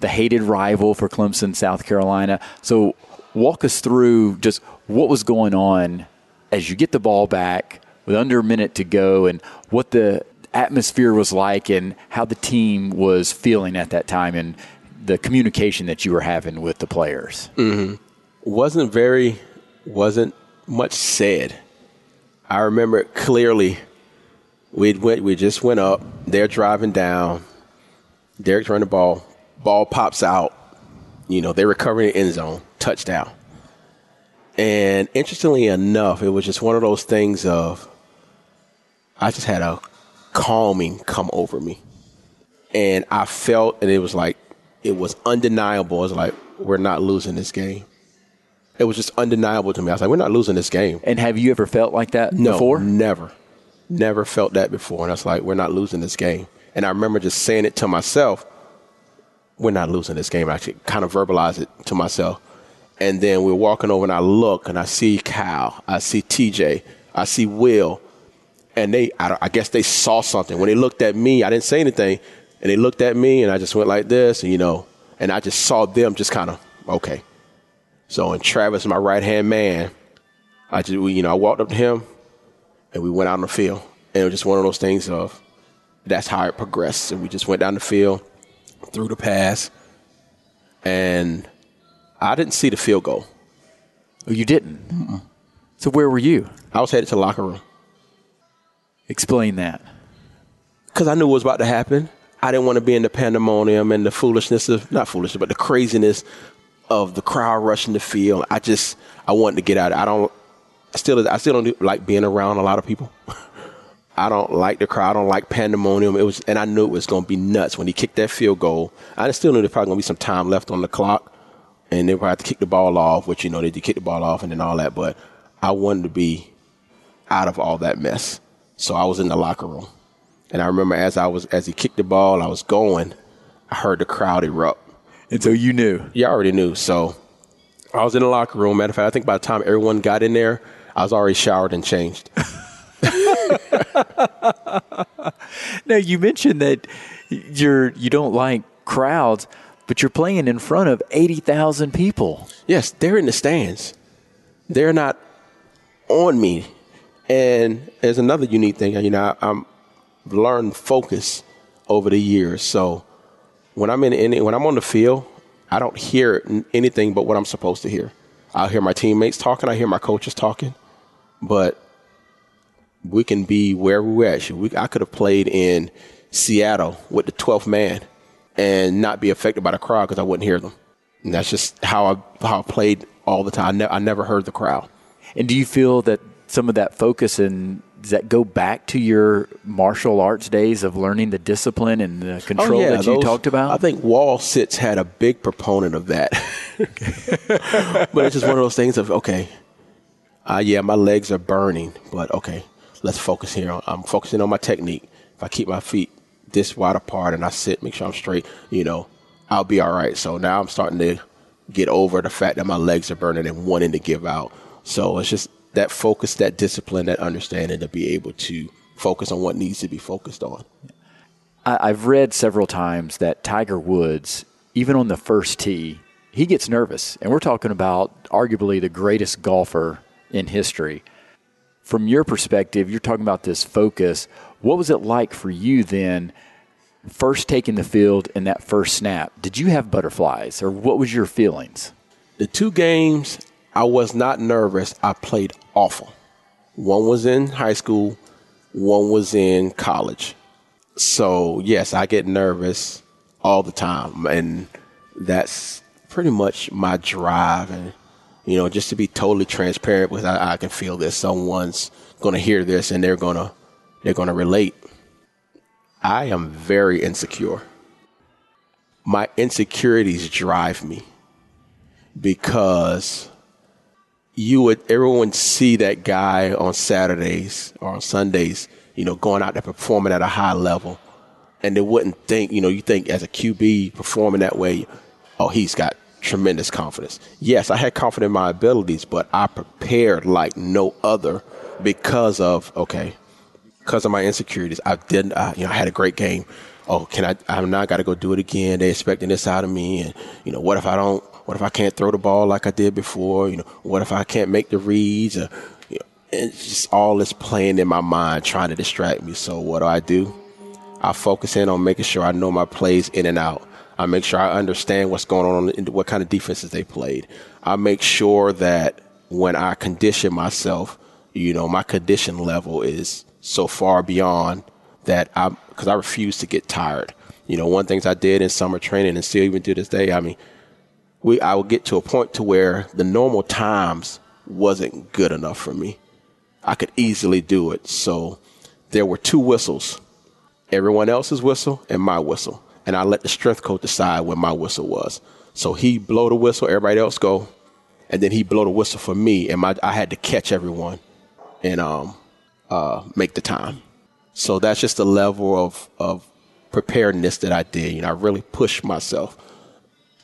the hated rival for Clemson, South Carolina. So, walk us through just what was going on as you get the ball back with under a minute to go and what the atmosphere was like and how the team was feeling at that time and the communication that you were having with the players. Mm-hmm. wasn't very wasn't much said. I remember it clearly. We went we just went up. They're driving down. Derek's running the ball. Ball pops out. You know, they're recovering the end zone. Touchdown. And interestingly enough, it was just one of those things of I just had a calming come over me. And I felt and it was like it was undeniable. It was like, we're not losing this game. It was just undeniable to me. I was like, we're not losing this game. And have you ever felt like that No, before? never. Never felt that before. And I was like, we're not losing this game. And I remember just saying it to myself, we're not losing this game. I actually kind of verbalized it to myself. And then we're walking over and I look and I see Kyle, I see TJ, I see Will. And they, I, I guess they saw something. When they looked at me, I didn't say anything. And they looked at me and I just went like this, and you know, and I just saw them just kind of, okay. So, and Travis, my right hand man, I just, we- you know, I walked up to him and we went out on the field. And it was just one of those things of that's how it progressed. And we just went down the field, threw the pass, and I didn't see the field goal. Oh, you didn't. So where were you? I was headed to the locker room Explain that. because I knew what was about to happen. I didn't want to be in the pandemonium and the foolishness of not foolishness, but the craziness of the crowd rushing the field. I just I wanted to get out. I don't I still I still don't do- like being around a lot of people. I don't like the crowd. I don't like pandemonium. It was, and I knew it was going to be nuts when he kicked that field goal. I still knew there's probably going to be some time left on the clock, and they probably have to kick the ball off, which you know they did kick the ball off and then all that. But I wanted to be out of all that mess, so I was in the locker room, and I remember as I was as he kicked the ball, I was going. I heard the crowd erupt. And so you knew. You already knew. So I was in the locker room. Matter of fact, I think by the time everyone got in there, I was already showered and changed. Now you mentioned that you're you don't like crowds, but you're playing in front of eighty thousand people. Yes, they're in the stands. They're not on me. And there's another unique thing. You know, I, I'm learned focus over the years. So when I'm in any, when I'm on the field, I don't hear anything but what I'm supposed to hear. I hear my teammates talking. I hear my coaches talking. But we can be wherever we're at. We, I could have played in Seattle with the 12th man and not be affected by the crowd because I wouldn't hear them. And that's just how I how I played all the time. I, ne- I never heard the crowd. And do you feel that some of that focus and does that go back to your martial arts days of learning the discipline and the control that you Oh, those- talked about? I think Wall Sits had a big proponent of that. but it's just one of those things of okay, uh, yeah, my legs are burning, but okay, let's focus here. I'm focusing on my technique. If I keep my feet this wide apart and I sit, make sure I'm straight, you know, I'll be all right. So now I'm starting to get over the fact that my legs are burning and wanting to give out. So it's just that focus, that discipline, that understanding to be able to focus on what needs to be focused on. I've read several times that Tiger Woods, even on the first tee, he gets nervous. And we're talking about arguably the greatest golfer in history. From your perspective, you're talking about this focus. What was it like for you then, first taking the field in that first snap? Did you have butterflies or what was your feelings? The two games, I was not nervous. I played awful. One was in high school, one was in college. So yes, I get nervous all the time, and that's pretty much my drive. And you know, just to be totally transparent, because I, I can feel that Someone's going to hear this, and they're gonna they're gonna relate. I am very insecure. My insecurities drive me because you would everyone see that guy on Saturdays or on Sundays, you know, going out there performing at a high level, and they wouldn't think, you know, you think as a QB performing that way, oh, he's got tremendous confidence. Yes, I had confidence in my abilities, but I prepared like no other because of okay, because of my insecurities. I didn't, uh, you know, I had a great game. Oh, can I? I'm not got to go do it again. They expecting this out of me, and you know, what if I don't? What if I can't throw the ball like I did before? You know, what if I can't make the reads? Or, you know, just all this playing in my mind, trying to distract me. So what do I do? I focus in on making sure I know my plays in and out. I make sure I understand what's going on what kind of defenses they played. I make sure that when I condition myself, you know, my condition level is so far beyond that I because I refuse to get tired. You know, one things I did in summer training and still even to this day, I mean, we I would get to a point to where the normal times wasn't good enough for me. I could easily do it. So there were two whistles. Everyone else's whistle and my whistle. And I let the strength coach decide when my whistle was. So he blow the whistle, everybody else go, and then he blow the whistle for me, and my I had to catch everyone and um uh, make the time. So that's just the level of, of preparedness that I did. You know, I really pushed myself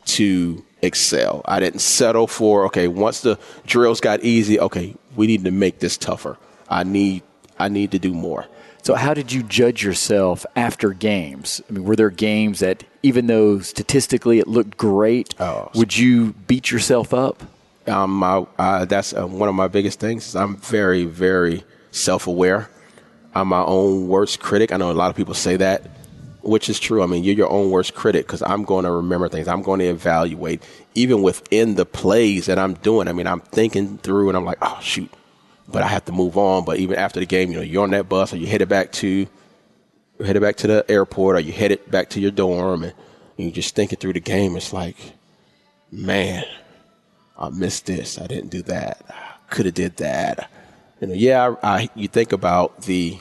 to excel. I didn't settle for, okay, once the drills got easy, okay, we need to make this tougher. I need I need to do more. So how did you judge yourself after games? I mean, were there games that even though statistically it looked great, oh, would you beat yourself up? Um, I, uh, that's uh, one of my biggest things. I'm very, very self aware. I'm my own worst critic. I know a lot of people say that, which is true. I mean, you're your own worst critic because I'm going to remember things. I'm going to evaluate even within the plays that I'm doing. I mean, I'm thinking through and I'm like, oh, shoot, but I have to move on. But even after the game, you know, you're on that bus or you headed back to, headed back to the airport or you headed back to your dorm and you're just thinking through the game. It's like, man, I missed this. I didn't do that. I could have did that you know, yeah, I, I, you think about the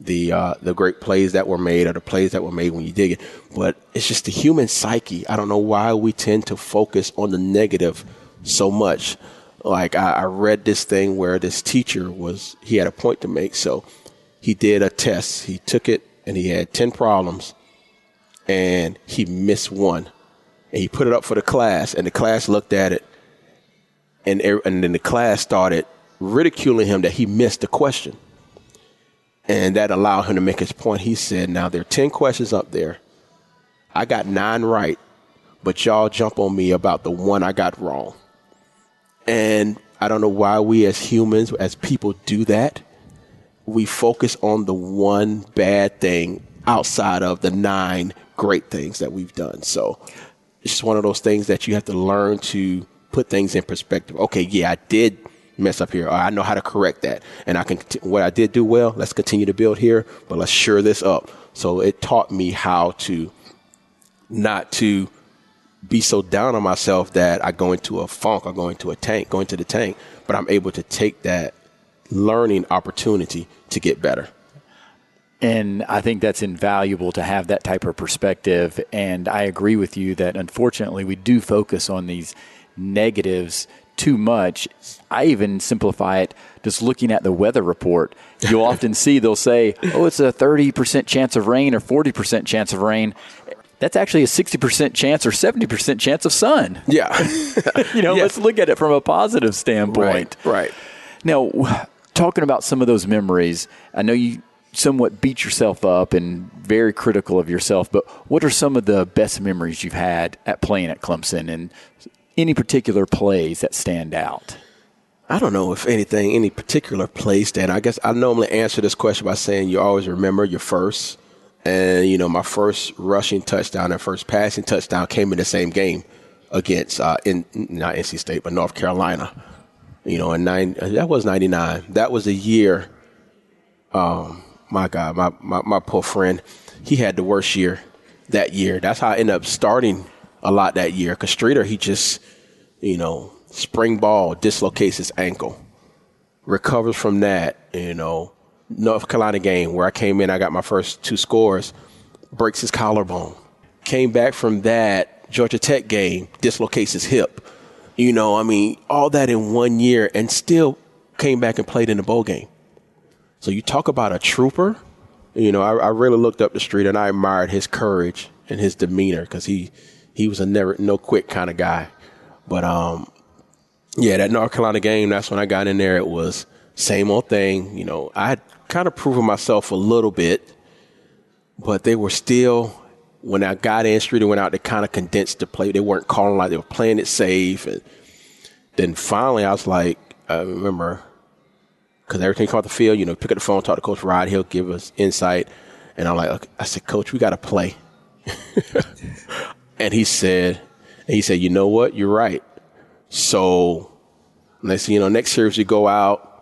the uh, the great plays that were made or the plays that were made when you dig it, but it's just the human psyche. I don't know why we tend to focus on the negative so much. Like I, I read this thing where this teacher was he had a point to make, so he did a test. He took it and he had ten problems, and he missed one, and he put it up for the class, and the class looked at it, and er, and then the class started ridiculing him that he missed the question. And that allowed him to make his point. He said, Now there are 10 questions up there. I got nine right, but y'all jump on me about the one I got wrong. And I don't know why we as humans, as people, do that. We focus on the one bad thing outside of the nine great things that we've done. So it's just one of those things that you have to learn to put things in perspective. Okay, yeah, I did mess up here. I know how to correct that. And I can, what I did do well, let's continue to build here, but let's sure this up. So it taught me how to not to be so down on myself that I go into a funk or go into a tank, go into the tank, but I'm able to take that learning opportunity to get better. And I think that's invaluable to have that type of perspective. And I agree with you that unfortunately we do focus on these negatives too much. I even simplify it just looking at the weather report. You'll often see they'll say, oh, it's a 30% chance of rain or 40% chance of rain. That's actually a 60% chance or 70% chance of sun. Yeah. you know, let's look at it from a positive standpoint. Right. right. Now, talking about some of those memories, I know you somewhat beat yourself up and very critical of yourself, but what are some of the best memories you've had at playing at Clemson and any particular plays that stand out? I don't know if anything, any particular plays stand. I guess I normally answer this question by saying you always remember your first. And, you know, my first rushing touchdown and first passing touchdown came in the same game against, uh, in, not NC State, but North Carolina. You know, in nine, that was 99. That was a year, um, my God, my, my, my poor friend, he had the worst year that year. That's how I ended up starting a lot that year. Because Streeter, he just, you know, spring ball dislocates his ankle, recovers from that. You know, North Carolina game where I came in, I got my first two scores, breaks his collarbone. Came back from that Georgia Tech game, dislocates his hip. You know, I mean, all that in one year, and still came back and played in the bowl game. So you talk about a trooper. You know, I, I really looked up the street and I admired his courage and his demeanor because he he was a never no quit kind of guy. But um, yeah, that North Carolina game. That's when I got in there. It was same old thing. You know, I had kind of proven myself a little bit, but they were still. When I got in, Streeter went out. They kind of condensed the play. They weren't calling like they were playing it safe, and then finally, I was like, I remember because everything off the field, you know, pick up the phone, talk to Coach Rod, he'll give us insight. And I'm like, okay. I said, Coach, we got to play. and he said, and he said, you know what? You're right. So next, you know, next series we go out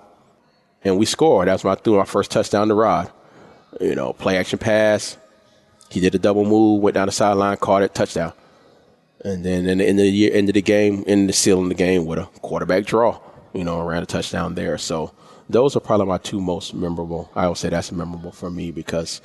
and we scored. That's when I threw my first touchdown to Rod. You know, play action pass. He did a double move, went down the sideline, caught it, touchdown. And then in the end of the year, end of the game, in the seal in the game with a quarterback draw. You know, ran a touchdown there. So those are probably my two most memorable. I would say that's memorable for me because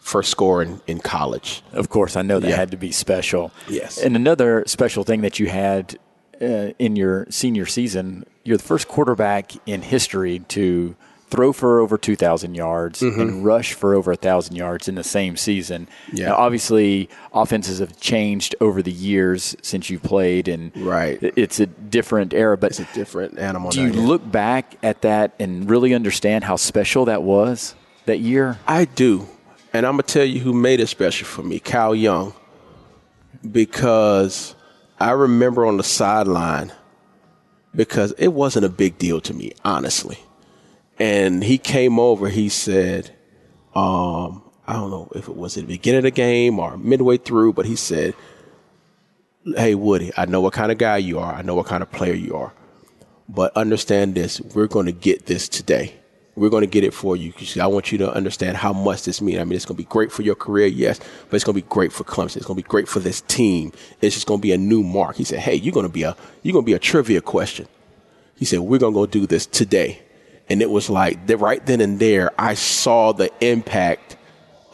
first score in, in college. Of course, I know that yeah. had to be special. Yes. And another special thing that you had uh, in your senior season, you're the first quarterback in history to throw for over 2,000 yards mm-hmm. and rush for over 1,000 yards in the same season. Yeah. Now, obviously, offenses have changed over the years since you played, and right. it's a different era. But it's a different animal. Do you look back at that and really understand how special that was that year? I do. And I'm going to tell you who made it special for me Kyle Young. Because I remember on the sideline, because it wasn't a big deal to me, honestly and he came over. He said, um, I don't know if it was at the beginning of the game or midway through, but he said, Hey, Woody, I know what kind of guy you are. I know what kind of player you are. But understand this we're going to get this today. We're going to get it for you. I want you to understand how much this means. I mean, it's going to be great for your career, yes, but it's going to be great for Clemson. It's going to be great for this team. It's just going to be a new mark. He said, "Hey, you're going to be a you're going to be a trivia question." He said, "We're going to go do this today." And it was like right then and there, I saw the impact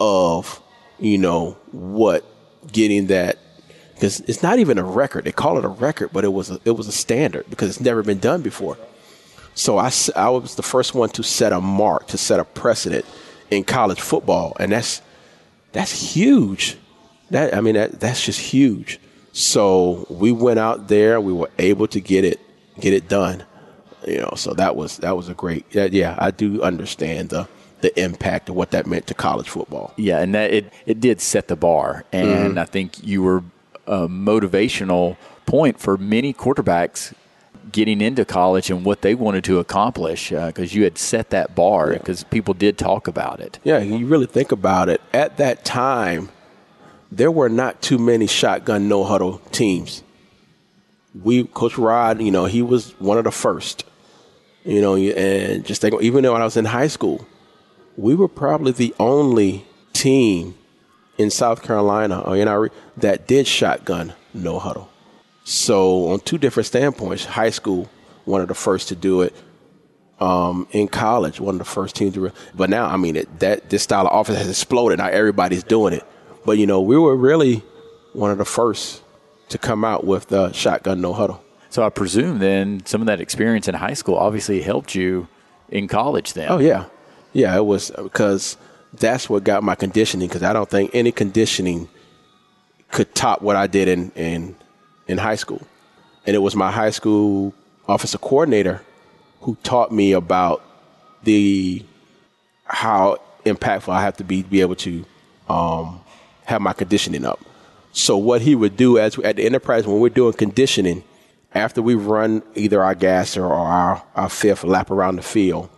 of, you know, what getting that because it's not even a record. They call it a record, but it was a, it was a standard because it's never been done before. So I, I was the first one to set a mark, to set a precedent in college football, and that's that's huge. That I mean that that's just huge. So we went out there, we were able to get it get it done you know, so that was that was a great. Yeah, I do understand the the impact of what that meant to college football. Yeah, and that it it did set the bar, and mm-hmm. I think you were a motivational point for many quarterbacks getting into college and what they wanted to accomplish because uh, you had set that bar because yeah. people did talk about it. Yeah, you really think about it. At that time, there were not too many shotgun no huddle teams. We, Coach Rod, you know, he was one of the first. You know, and just think, even though I was in high school, we were probably the only team in South Carolina or in our that did shotgun no huddle. So on two different standpoints, high school, one of the first to do it. Um, in college, one of the first teams to. Re- but now, I mean, it, that this style of offense has exploded. Now everybody's doing it. But you know, we were really one of the first to come out with the shotgun no huddle. So I presume then some of that experience in high school obviously helped you in college then. Oh yeah, yeah. It was because that's what got my conditioning. Because I don't think any conditioning could top what I did in in in high school, and it was my high school officer coordinator who taught me about the how impactful I have to be to be able to um, have my conditioning up. So what he would do as at the enterprise when we're doing conditioning after we run either our gasser or our, our fifth lap around the field,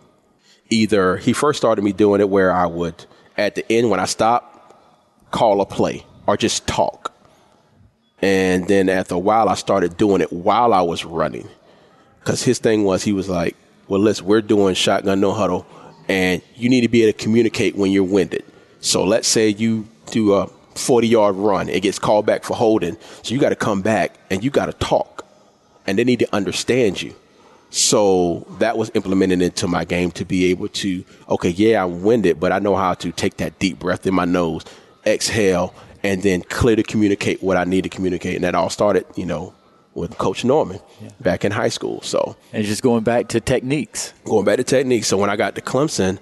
either he first started me doing it where I would, at the end when I stop, call a play or just talk. And then after a while, I started doing it while I was running. Because his thing was, he was like, well, listen, we're doing shotgun no huddle, and you need to be able to communicate when you're winded. So let's say you do a 40 yard run. It gets called back for holding. So you got to come back and you got to talk. And they need to understand you. So that was implemented into my game to be able to, okay, yeah, I'm winded, but I know how to take that deep breath in my nose, exhale, and then clearly to communicate what I need to communicate. And that all started, you know, with Coach Norman yeah. back in high school. So and just going back to techniques, going back to techniques. So when I got to Clemson,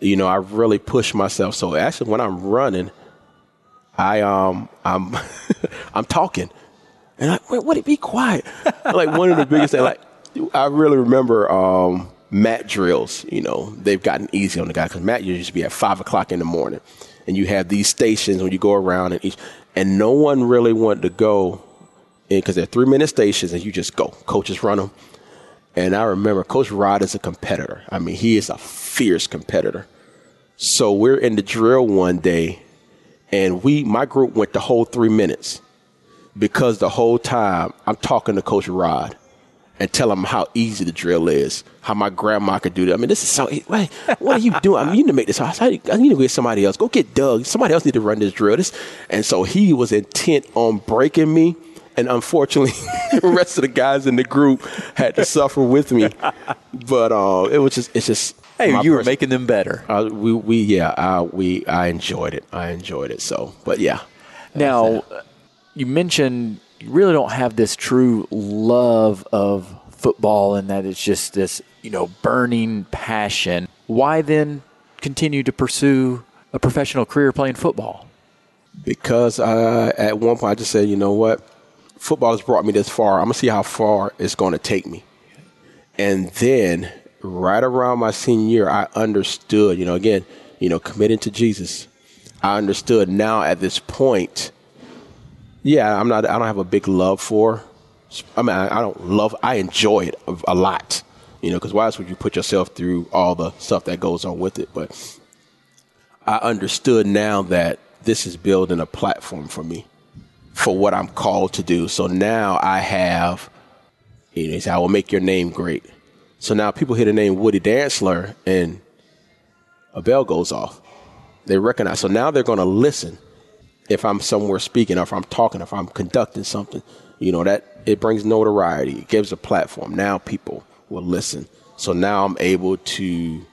you know, I really pushed myself. So actually, when I'm running, I um I'm I'm talking, and I wait, what? Be quiet. like one of the biggest things. Like I really remember um, mat drills. You know, they've gotten easy on the guy because mat used to be at five o'clock in the morning, and you have these stations when you go around and each, and no one really wanted to go because they're three minute stations and you just go. Coaches run them. And I remember Coach Rod is a competitor. I mean, he is a fierce competitor. So we're in the drill one day, and we, my group went the whole three minutes because the whole time I'm talking to Coach Rod and tell them how easy the drill is, how my grandma could do that. I mean, this is so. Wait, what are you doing? I mean, you need to make this. House. I need to get somebody else. Go get Doug. Somebody else need to run this drill. This, and so he was intent on breaking me and unfortunately, the rest of the guys in the group had to suffer with me. But uh, it was just it's just. Hey, you were making them better. Uh, we we yeah uh, we I enjoyed it. I enjoyed it. So, but yeah. Now, you mentioned you really don't have this true love of football, and that it's just this you know burning passion. Why then continue to pursue a professional career playing football? Because uh, at one point I just said, you know what, football has brought me this far. I'm gonna see how far it's going to take me. And then right around my senior year, I understood. You know, again, you know, committing to Jesus. I understood now at this point. Yeah, I'm not. I don't have a big love for. I mean, I, don't love. I enjoy it a, a lot. You know, because why else would you put yourself through all the stuff that goes on with it? But I understood now that this is building a platform for me for what I'm called to do. So now I have, you know, I will make your name great. So now people hear the name Woody Dantzler and a bell goes off. They recognize. So now they're going to listen if I'm somewhere speaking, or if I'm talking, if I'm conducting something. You know, that it brings notoriety. It gives a platform. Now people will listen. So now I'm able to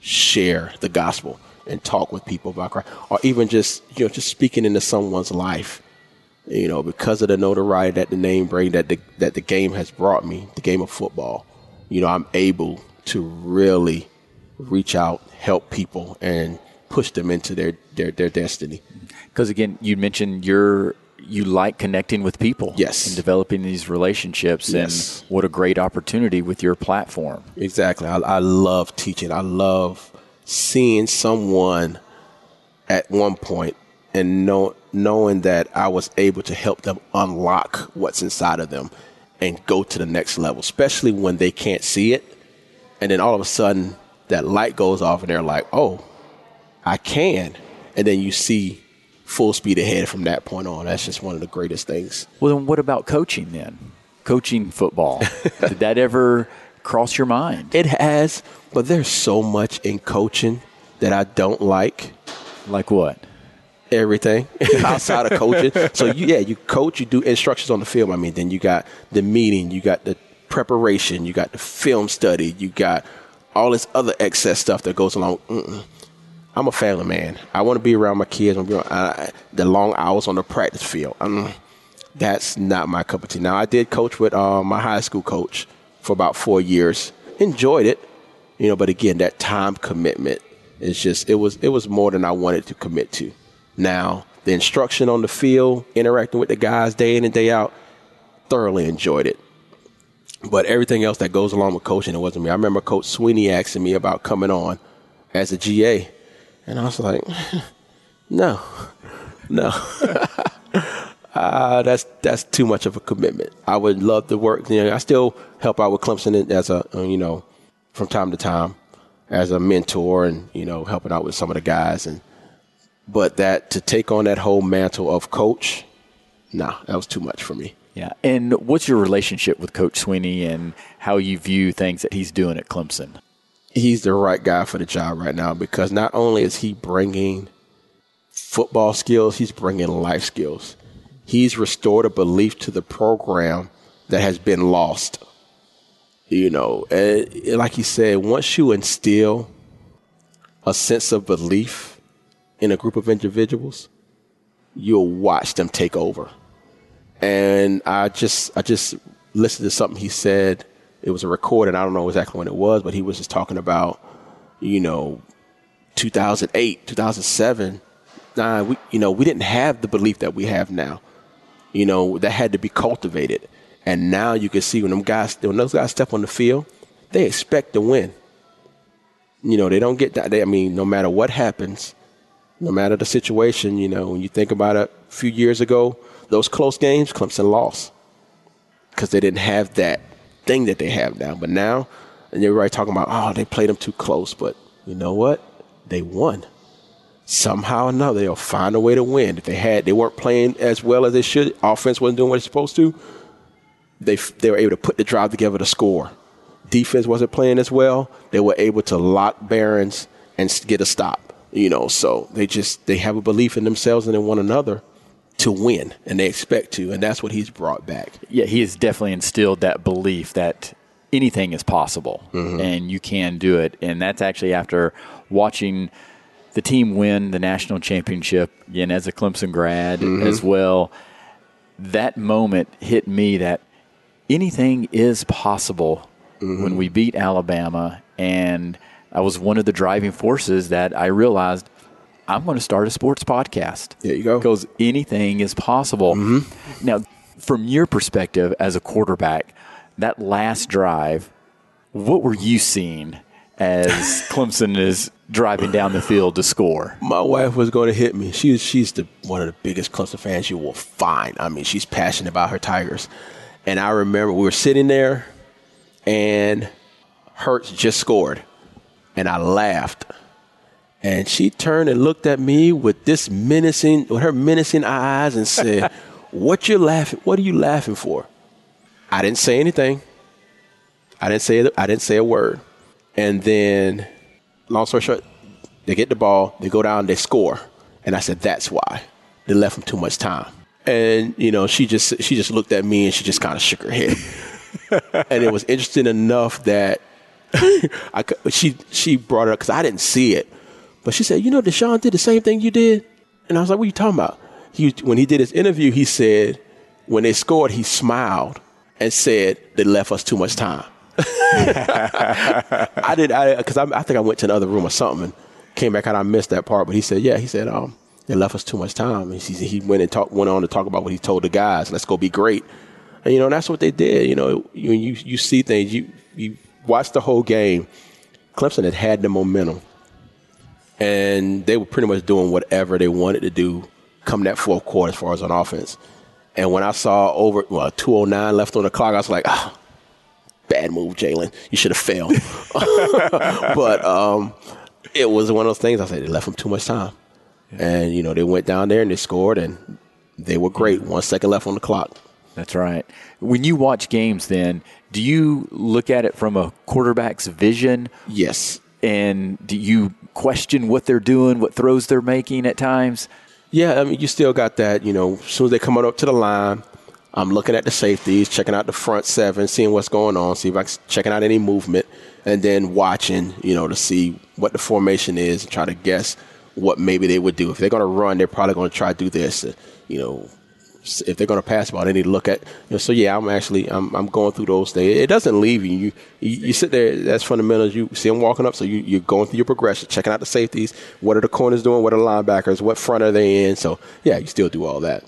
share the gospel and talk with people about Christ, or even just you know just speaking into someone's life you know, because of the notoriety that the name brings, that the that the game has brought me, the game of football, you know, I'm able to really reach out, help people, and push them into their their, their destiny. Because again, you mentioned you're you like connecting with people, yes, and developing these relationships, yes. and what a great opportunity with your platform. Exactly, I, I love teaching. I love seeing someone at one point and know, knowing that I was able to help them unlock what's inside of them and go to the next level, especially when they can't see it. And then all of a sudden, that light goes off, and they're like, oh, I can. And then you see full speed ahead from that point on. That's just one of the greatest things. Well, then what about coaching then? Coaching football. Did that ever cross your mind? It has, but there's so much in coaching that I don't like. Like what? everything outside of coaching. So you, yeah, you coach, you do instructions on the field. I mean, then you got the meeting, you got the preparation, you got the film study, you got all this other excess stuff that goes along. Mm-mm. I'm a family man. I want to be around my kids. Around, the long hours on the practice field. Um, that's not my cup of tea. Now, I did coach with uh, my high school coach for about four years. Enjoyed it, you know. But again, that time commitment is just it was it was more than I wanted to commit to. Now, the instruction on the field, interacting with the guys day in and day out, thoroughly enjoyed it. But everything else that goes along with coaching, it wasn't me. I remember Coach Swinney asking me about coming on as a GA, and I was like, no, no. uh, that's that's too much of a commitment. I would love to work. You know, I still help out with Clemson as a you know from time to time as a mentor and you know helping out with some of the guys and but that to take on that whole mantle of coach, nah, that was too much for me. Yeah. And what's your relationship with Coach Swinney and how you view things that he's doing at Clemson? He's the right guy for the job right now because not only is he bringing football skills, he's bringing life skills. He's restored a belief to the program that has been lost. You know, like he said, once you instill a sense of belief in a group of individuals, you'll watch them take over. And I just I just listened to something he said. It was a recording. I don't know exactly when it was, but he was just talking about, you know, 2008, 2007. Nah, we you know we didn't have the belief that we have now. You know that had to be cultivated, and now you can see when them guys when those guys step on the field, they expect to win. You know they don't get that. They, I mean, no matter what happens, no matter the situation, you know, when you think about it, a few years ago, those close games, Clemson lost because they didn't have that thing that they have now. But now, and everybody talking about, oh, they played them too close. But you know what? They won. Somehow or another, they'll find a way to win. If they had, they weren't playing as well as they should. Offense wasn't doing what it's supposed to. They they were able to put the drive together to score. Defense wasn't playing as well. They were able to lock Behrens and get a stop. You know, so they just they have a belief in themselves and in one another to win, and they expect to, and that's what he's brought back. Yeah, he has definitely instilled that belief that anything is possible mm-hmm. and you can do it, and that's actually after watching the team win the national championship again as a Clemson grad mm-hmm. as well. That moment hit me that anything is possible mm-hmm. when we beat Alabama, and I was one of the driving forces that I realized I'm going to start a sports podcast. There you go. Because anything is possible. Mm-hmm. Now, from your perspective as a quarterback, that last drive, what were you seeing as Clemson is driving down the field to score? My wife was going to hit me. She's she's the one of the biggest Clemson fans you will find. I mean, she's passionate about her Tigers. And I remember we were sitting there, and Hurts just scored, and I laughed and she turned and looked at me with this menacing, with her menacing eyes, and said, "What you laughing? What are you laughing for?" I didn't say anything. I didn't say I didn't say a word. And then, long story short, they get the ball, they go down, they score, and I said, "That's why they left them too much time." And you know, she just she just looked at me and she just kind of shook her head. and it was interesting enough that I, she she brought it up because I didn't see it. But she said, you know, Deshaun did the same thing you did. And I was like, what are you talking about? He, when he did his interview, he said, when they scored, he smiled and said they left us too much time. I did, because I, I, think I went to another room or something and came back out. I missed that part, but he said, yeah, he said, um, they left us too much time. And he, he went and talk, went on to talk about what he told the guys. Let's go be great. And you know, that's what they did. You know, you you, you see things. You you watch the whole game. Clemson had had the momentum and they were pretty much doing whatever they wanted to do come that fourth quarter as far as on offense. And when I saw over well, 209 left on the clock, I was like, ah, bad move, Jalen. You should have failed. but um, it was one of those things I said, they left them too much time. Yeah. And, you know, they went down there and they scored and they were great. One second left on the clock. That's right. When you watch games, then, do you look at it from a quarterback's vision? Yes. And do you question what they're doing, what throws they're making at times? Yeah, I mean, you still got that. You know, as soon as they come up to the line, I'm looking at the safeties, checking out the front seven, seeing what's going on, see if I'm checking out any movement, and then watching, you know, to see what the formation is and try to guess what maybe they would do. If they're going to run, they're probably going to try to do this. Uh, you know, if they're going to pass ball, they need to look at. You know, so yeah, I'm actually I'm, I'm going through those things. It doesn't leave you. You you, you sit there. That's fundamentals. You see them walking up, so you you're going through your progression, checking out the safeties. What are the corners doing? What are the linebackers? What front are they in? So yeah, you still do all that.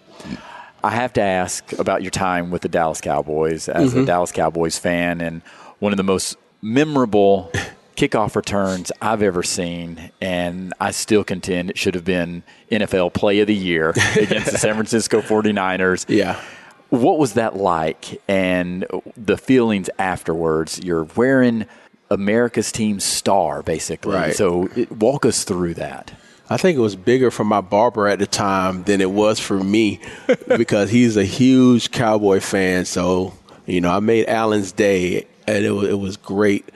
I have to ask about your time with the Dallas Cowboys as mm-hmm. a Dallas Cowboys fan, and one of the most memorable kickoff returns I've ever seen, and I still contend it should have been NFL Play of the Year against the San Francisco 49ers. Yeah. What was that like, and the feelings afterwards? You're wearing America's team star, basically. Right. So, it, walk us through that. I think it was bigger for my barber at the time than it was for me because he's a huge Cowboy fan. So, you know, I made Allen's day, and it was, it was great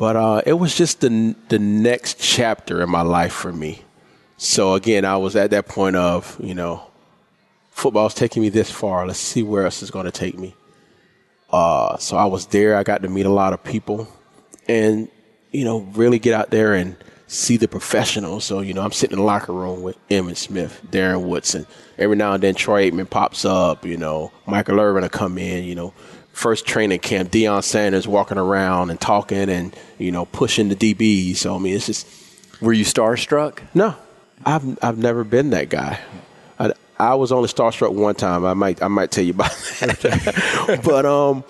but uh, it was just the the next chapter in my life for me. So again, I was at that point of, you know, football's taking me this far. Let's see where else it's going to take me. Uh, so I was there. I got to meet a lot of people and, you know, really get out there and see the professionals. So, you know, I'm sitting in the locker room with Emmitt Smith, Darren Woodson. Every now and then Troy Aikman pops up, you know, Michael Irvin will come in, you know, first training camp, Deion Sanders walking around and talking and, you know, pushing the DBs. So, I mean, it's just. Were you starstruck? No, I've, I've never been that guy. I, I was only starstruck one time. I might I might tell you about that. but um,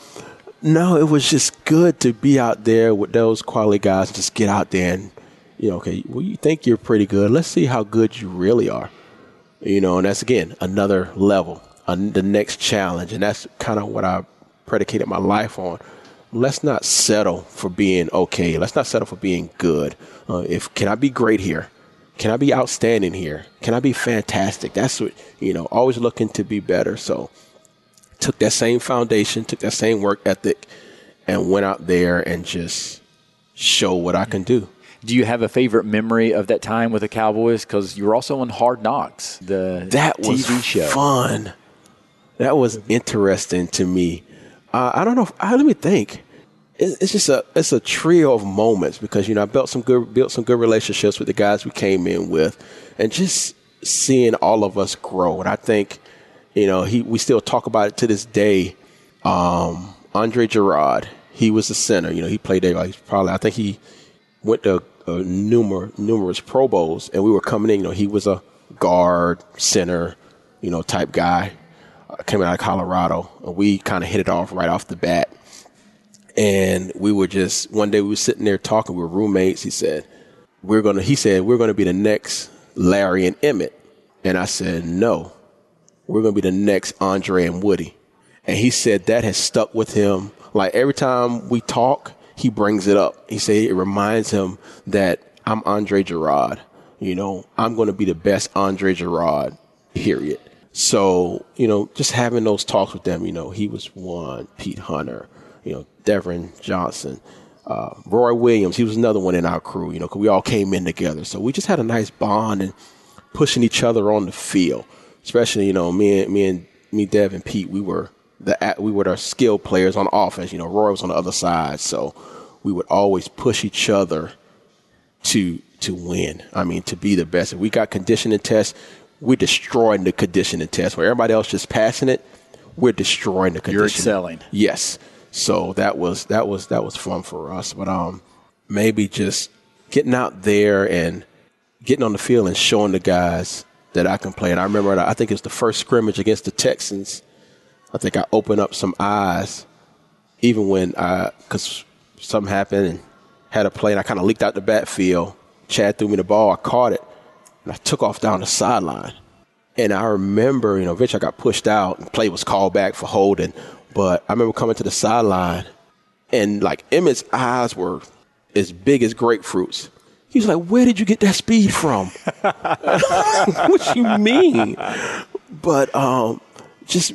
no, it was just good to be out there with those quality guys. Just get out there and you know, okay, well, you think you're pretty good. Let's see how good you really are. You know, and that's again another level, uh, the next challenge, and that's kind of what I predicated my life on. Let's not settle for being okay. Let's not settle for being good. Uh, if can I be great here? Can I be outstanding here? Can I be fantastic? That's what, you know, always looking to be better. So took that same foundation, took that same work ethic and went out there and just show what I can do. Do you have a favorite memory of that time with the Cowboys? Because you were also on Hard Knocks, the that TV was show. Fun. That was interesting to me. Uh, I don't know. If, uh, let me think it's just a it's a trio of moments because you know I built some good built some good relationships with the guys we came in with, and just seeing all of us grow. And I think, you know, he we still talk about it to this day. Um, Andre Gurode, he was the center. You know, he played there. He's probably I think he went to uh, numerous Pro Bowls, and we were coming in. You know, he was a guard center, you know, type guy. Came out of Colorado, and we kind of hit it off right off the bat and we were just one day we were sitting there talking. We were roommates. He said, "We're gonna." He said, "We're gonna be the next Larry and Emmitt. And I said, "No, we're gonna be the next Andre and Woody." And he said that has stuck with him. Like every time we talk, he brings it up. He said it reminds him that I'm Andre Gurode. You know, I'm going to be the best Andre Gurode, Period. So, you know, just having those talks with them, you know, he was one, Pete Hunter, you know, Devin Johnson, uh, Roy Williams. He was another one in our crew, you know, because we all came in together. So we just had a nice bond and pushing each other on the field. Especially, you know, me and me and me, Dev and Pete, we were the we were the skill players on offense. You know, Roy was on the other side, so we would always push each other to to win. I mean, to be the best. If we got conditioning tests, we're destroying the conditioning test. Where everybody else just passing it, we're destroying the conditioning. You're excelling. Yes. So that was that was that was fun for us. But um, maybe just getting out there and getting on the field and showing the guys that I can play. And I remember I think it's the first scrimmage against the Texans. I think I opened up some eyes, even when I because something happened and had a play and I kind of leaked out the backfield. Chad threw me the ball. I caught it and I took off down the sideline. And I remember, you know, Rich, I got pushed out and play was called back for holding. But I remember coming to the sideline and like Emmitt's eyes were as big as grapefruits. He was like, Where did you get that speed from? what you mean? But um, just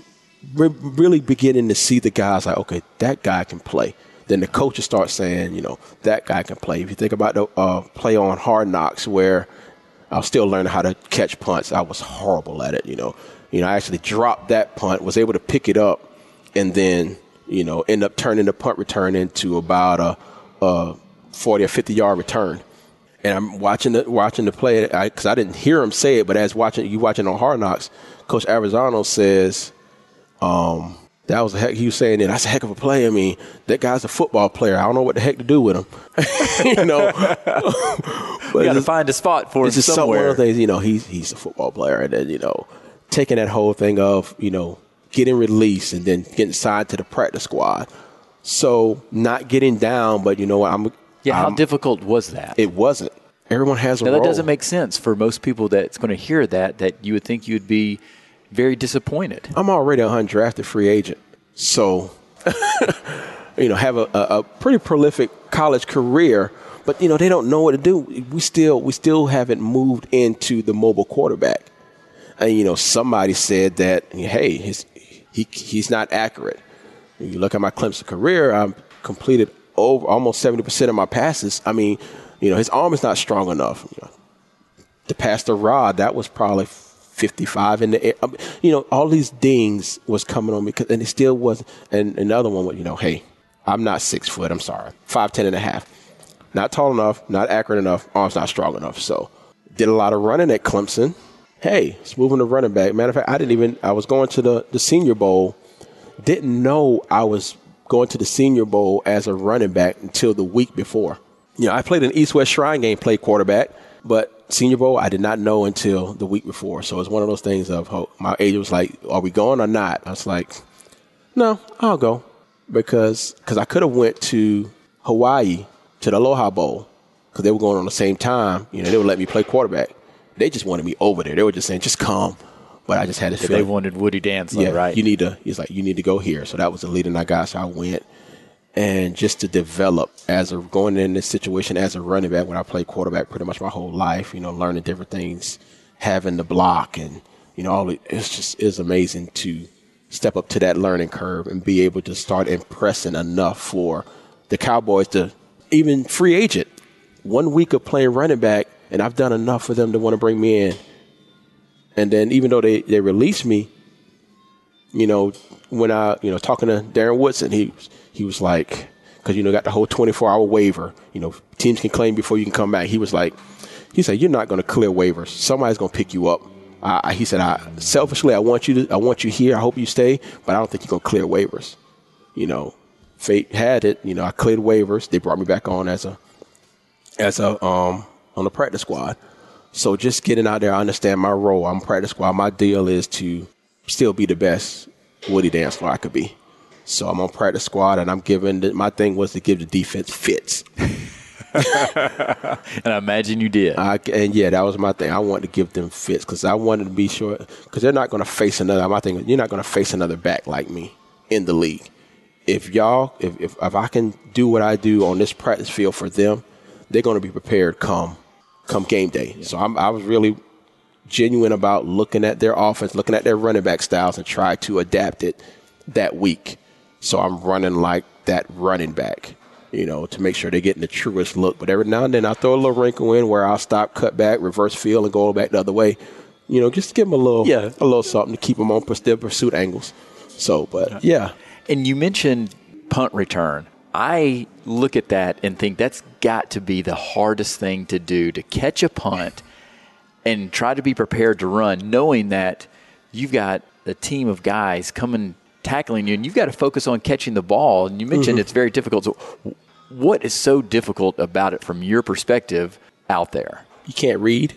re- really beginning to see the guys like, okay, that guy can play. Then the coaches start saying, you know, that guy can play. If you think about the uh, play on Hard Knocks, where I was still learning how to catch punts, I was horrible at it. You know, you know, I actually dropped that punt, was able to pick it up, and then you know end up turning the punt return into about a, a 40 or 50 yard return. And I'm watching the watching the play because I, I, didn't hear him say it, but as watching you watching on Hard Knocks, Coach Avezzano says, um, that was a heck. He was saying that that's a heck of a play. I mean, that guy's a football player. I don't know what the heck to do with him. you know, but you got to find a spot for it's him just somewhere. One of the things, you know, he's he's a football player, and then you know, taking that whole thing of you know getting released and then getting signed to the practice squad. So not getting down, but you know what? I'm. Yeah, I'm, how difficult was that? It wasn't. Everyone has a now, role. That doesn't make sense for most people that's going to hear that. That you would think you'd be very disappointed. I'm already a undrafted free agent, so you know have a, a, pretty prolific college career. But you know they don't know what to do. We still we still haven't moved into the mobile quarterback. And you know somebody said that hey his he he's not accurate. When you look at my Clemson career, I've completed over almost seventy percent of my passes. I mean, you know, his arm is not strong enough. You know, the pass to Rod, that was probably 55 in the. Um, you know, all these dings was coming on me, and it still was. And another one was, you know, hey, I'm not six foot. I'm sorry, five ten and a half. Not tall enough, not accurate enough, arms not strong enough. So, did a lot of running at Clemson. Hey, it's moving the running back. Matter of fact, I didn't even. I was going to the the Senior Bowl. Didn't know I was going to the Senior Bowl as a running back until the week before. You know, I played an East West Shrine game, played quarterback, but Senior Bowl I did not know until the week before. So it's one of those things of my agent was like, "Are we going or not?" I was like, "No, I'll go." because cause I could have went to Hawaii to the Aloha Bowl because they were going on the same time. You know, they would let me play quarterback. They just wanted me over there. They were just saying, just come. But I just had to feel. They wanted Woody Dantzler, yeah, right? You need to. He's like, you need to go here. So that was the leading I got. So I went, and just to develop as a going in this situation as a running back when I played quarterback pretty much my whole life. You know, learning different things, having the block, and you know, all it, it's just is amazing to step up to that learning curve and be able to start impressing enough for the Cowboys to even free agent. One week of playing running back, and I've done enough for them to want to bring me in. And then even though they, they released me, you know, when I, you know, talking to Darren Woodson, he he was like, because you know, got the whole 24 hour waiver. You know, teams can claim before you can come back. He was like, he said, you're not going to clear waivers. Somebody's going to pick you up. I, he said, I, selfishly, I want you to, I want you here. I hope you stay, but I don't think you're gonna clear waivers. You know, fate had it. You know, I cleared waivers. They brought me back on as a, as a, um, on the practice squad. So just getting out there, I understand my role. I'm practice squad. My deal is to still be the best Woody Dantzler I could be. So I'm on practice squad, and I'm giving. The, my thing was to give the defense fits. and I imagine you did. I, and yeah, that was my thing. I wanted to give them fits because I wanted to be sure because they're not going to face another. My thing, you're not going to face another back like me in the league. If y'all, if, if if I can do what I do on this practice field for them, they're going to be prepared come come game day. Yeah. So I'm, I was really genuine about looking at their offense, looking at their running back styles, and try to adapt it that week. So I'm running like that running back you know, to make sure they're getting the truest look. But every now and then I throw a little wrinkle in where I'll stop, cut back, reverse field, and go back the other way. You know, just to give them a little, yeah. a little something to keep them on their pursuit angles. So, but yeah. And you mentioned punt return. I look at that and think that's got to be the hardest thing to do to catch a punt and try to be prepared to run, knowing that you've got a team of guys coming tackling you, and you've got to focus on catching the ball. And you mentioned mm-hmm. it's very difficult. So, what is so difficult about it from your perspective out there? You can't read.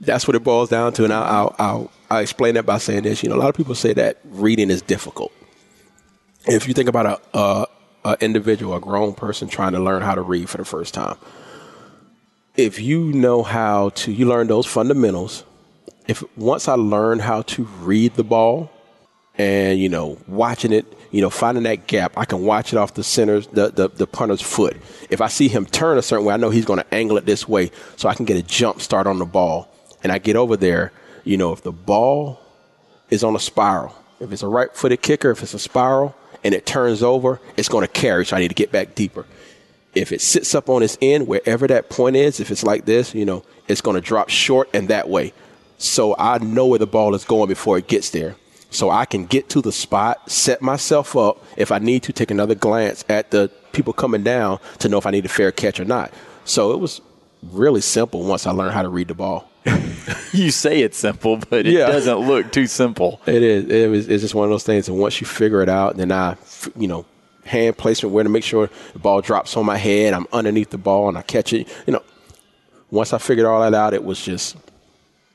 That's what it boils down to. And I'll, I'll, I'll, I'll explain that by saying this. You know, a lot of people say that reading is difficult. If you think about a, a, a individual, a grown person trying to learn how to read for the first time, if you know how to, you learn those fundamentals. If once I learned how to read the ball, and you know watching it you know finding that gap i can watch it off the center's the, the, the punter's foot. If i see him turn a certain way i know he's going to angle it this way so i can get a jump start on the ball. And i get over there you know if the ball is on a spiral if it's a right footed kicker if it's a spiral and it turns over it's going to carry so i need to get back deeper. If it sits up on its end wherever that point is if it's like this you know it's going to drop short and that way. So i know where the ball is going before it gets there so I can get to the spot, set myself up. If I need to, take another glance at the people coming down to know if I need a fair catch or not. So it was really simple once I learned how to read the ball. you say it's simple, but it yeah. doesn't look too simple. It is. It was, it's just one of those things. And once you figure it out, then I, you know, hand placement where to make sure the ball drops on my head. I'm underneath the ball and I catch it. You know, once I figured all that out, it was just.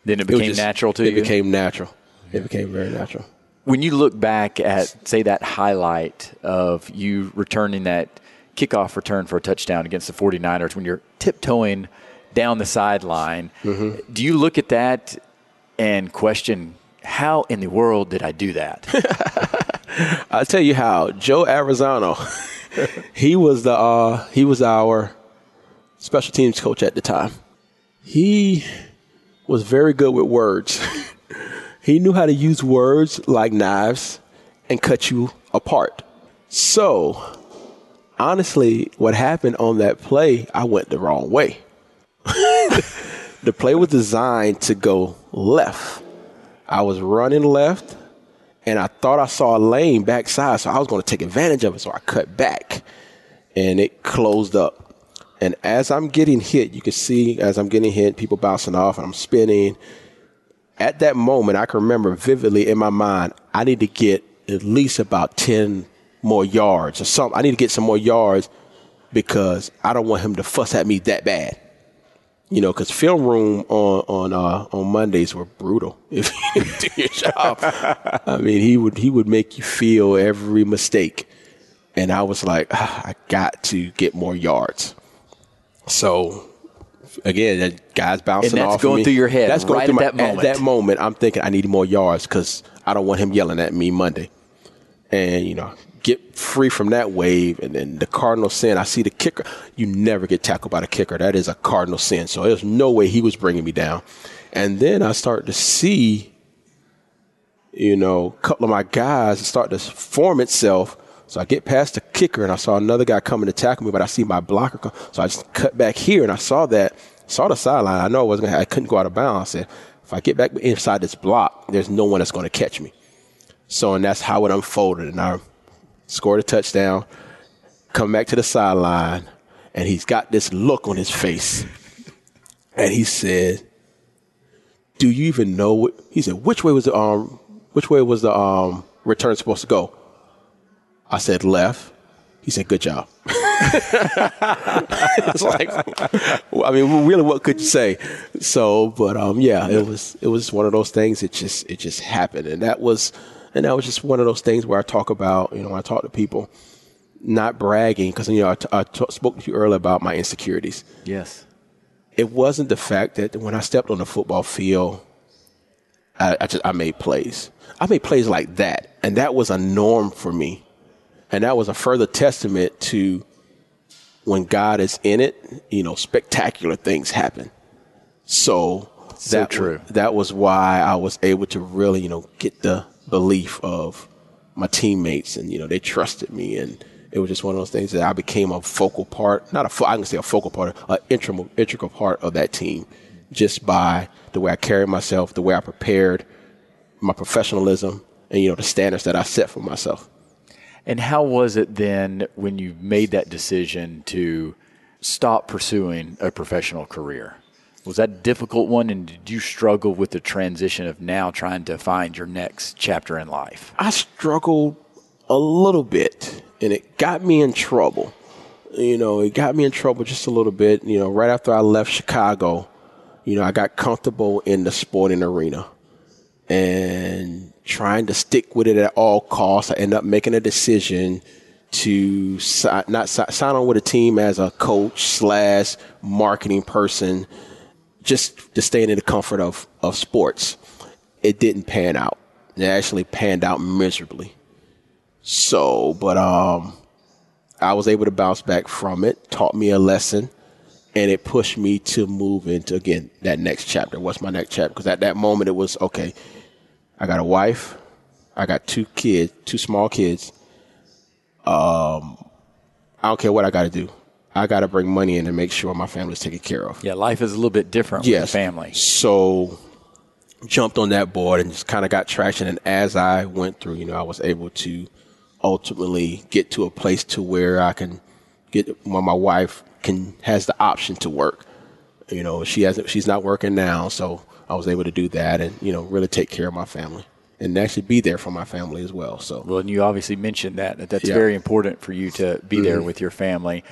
Then it became it just, natural to it you. It became natural it became very natural. When you look back at, say, that highlight of you returning that kickoff return for a touchdown against the 49ers, when you're tiptoeing down the sideline, mm-hmm. do you look at that and question, how in the world did I do that? I'll tell you how. Joe Avezzano, he was the uh, he was our special teams coach at the time. He was very good with words. He knew how to use words like knives and cut you apart. So, honestly, what happened on that play, I went the wrong way. the play was designed to go left. I was running left, and I thought I saw a lane backside, so I was going to take advantage of it. So I cut back, and it closed up. And as I'm getting hit, you can see as I'm getting hit, people bouncing off, and I'm spinning. At that moment, I can remember vividly in my mind, I need to get at least about 10 more yards or something. I need to get some more yards because I don't want him to fuss at me that bad. You know, because film room on on uh, on Mondays were brutal. If you do your job, I mean, he would he would make you feel every mistake, and I was like, ah, I got to get more yards. So again, that guy's bouncing off going me. through your head That's going right through at my, that moment. At that moment, I'm thinking I need more yards because I don't want him yelling at me Monday. And you know, get free from that wave, and then the cardinal sin. I see the kicker. You never get tackled by the kicker. That is a cardinal sin. So there's no way he was bringing me down. And then I start to see, you know, a couple of my guys start to form itself. So I get past the kicker and I saw another guy coming to tackle me, but I see my blocker come. So I just cut back here and I saw that, saw the sideline. I know I wasn't gonna, I couldn't go out of bounds. I said, if I get back inside this block, there's no one that's going to catch me. So, and that's how it unfolded. And I scored a touchdown, come back to the sideline, and he's got this look on his face. And he said, do you even know what he said which way was the um which way was the um return supposed to go i said left. He said good job. It's like i mean really what could you say? So but um yeah it was it was one of those things it just it just happened. And that was and that was just one of those things where i talk about you know i talk to people not bragging because you know I, t- I t- spoke to you earlier about my insecurities. Yes. it wasn't the fact that when I stepped on the football field, I, I just I made plays. I made plays like that, and that was a norm for me, and that was a further testament to when God is in it. You know, spectacular things happen. So, So that true. that was why I was able to really you know get the belief of my teammates, and you know they trusted me and. It was just one of those things that I became a focal part, not a, fo- I can say a focal part, an integral, integral part of that team just by the way I carried myself, the way I prepared, my professionalism, and, you know, the standards that I set for myself. And how was it then when you made that decision to stop pursuing a professional career? Was that a difficult one? And did you struggle with the transition of now trying to find your next chapter in life? I struggled a little bit and it got me in trouble. You know, it got me in trouble just a little bit. You know, right after I left Chicago, you know, I got comfortable in the sporting arena and trying to stick with it at all costs. I end up making a decision to si- not si- sign on with a team as a coach slash marketing person, just to stay in the comfort of, of sports. It didn't pan out. It actually panned out miserably. So, but um, I was able to bounce back from it, taught me a lesson, and it pushed me to move into again that next chapter. What's my next chapter? Because at that moment it was okay. I got a wife, I got two kids, two small kids. Um, I don't care what I got to do. I got to bring money in and make sure my family's taken care of. Yeah, life is a little bit different with family. So jumped on that board and just kind of got traction. And as I went through, you know, I was able to ultimately get to a place to where I can get where my wife can has the option to work. You know, she hasn't she's not working now, so I was able to do that and, you know, really take care of my family and actually be there for my family as well. So Well, and you obviously mentioned that, that that's Yeah. Mm-hmm. very important for you to be there with your family.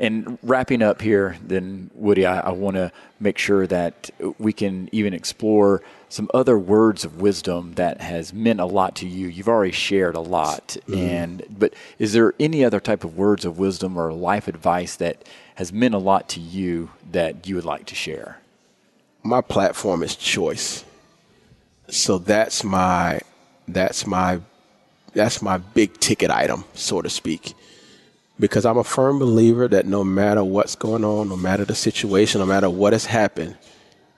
And wrapping up here, then, Woody, I, I want to make sure that we can even explore some other words of wisdom that has meant a lot to you. You've already shared a lot, Mm-hmm. and but is there any other type of words of wisdom or life advice that has meant a lot to you that you would like to share? My platform is choice. So that's my that's my that's my big ticket item, so to speak. Because I'm a firm believer that no matter what's going on, no matter the situation, no matter what has happened,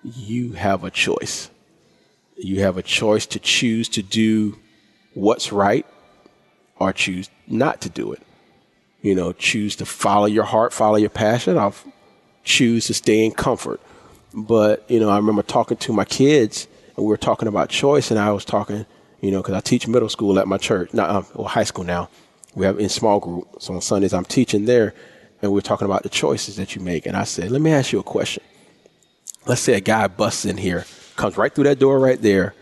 you have a choice. You have a choice to choose to do what's right or choose not to do it. You know, choose to follow your heart, follow your passion, or choose to stay in comfort. But you know, I remember talking to my kids, and we were talking about choice, and I was talking, you know, because I teach middle school at my church, not um, well, high school now. We have in small group, so on Sundays I'm teaching there, and we are talking about the choices that you make. And I said, let me ask you a question. Let's say a guy busts in here, comes right through that door right there,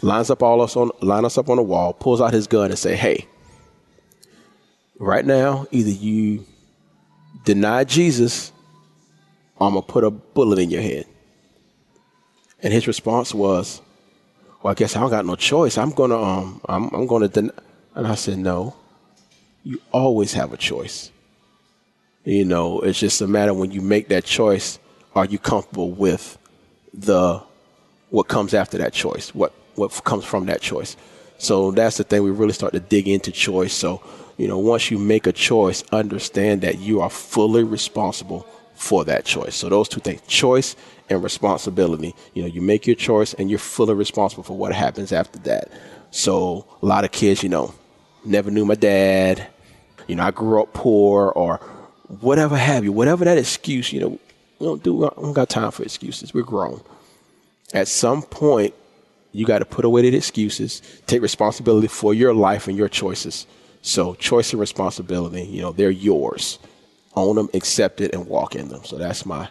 lines up all us on line us up on the wall, pulls out his gun, and say, hey, right now, either you deny Jesus, or I'm gonna put a bullet in your head. And his response was, "Well, I guess I don't got no choice. I'm gonna um, I'm, I'm gonna deny." And I said, "No, you always have a choice. You know, it's just a matter when you make that choice, are you comfortable with the what comes after that choice? What what comes from that choice?" So that's the thing we really start to dig into choice. So, you know, once you make a choice, understand that you are fully responsible for that choice. So those two things, choice and responsibility. You know, you make your choice and you're fully responsible for what happens after that. So a lot of kids, you know, never knew my dad. You know, I grew up poor or whatever have you, whatever that excuse, you know, we don't do, we don't got time for excuses. We're grown. At some point, you got to put away the excuses, take responsibility for your life and your choices. So choice and responsibility, you know, they're yours. Own them, accept it, and walk in them. So that's my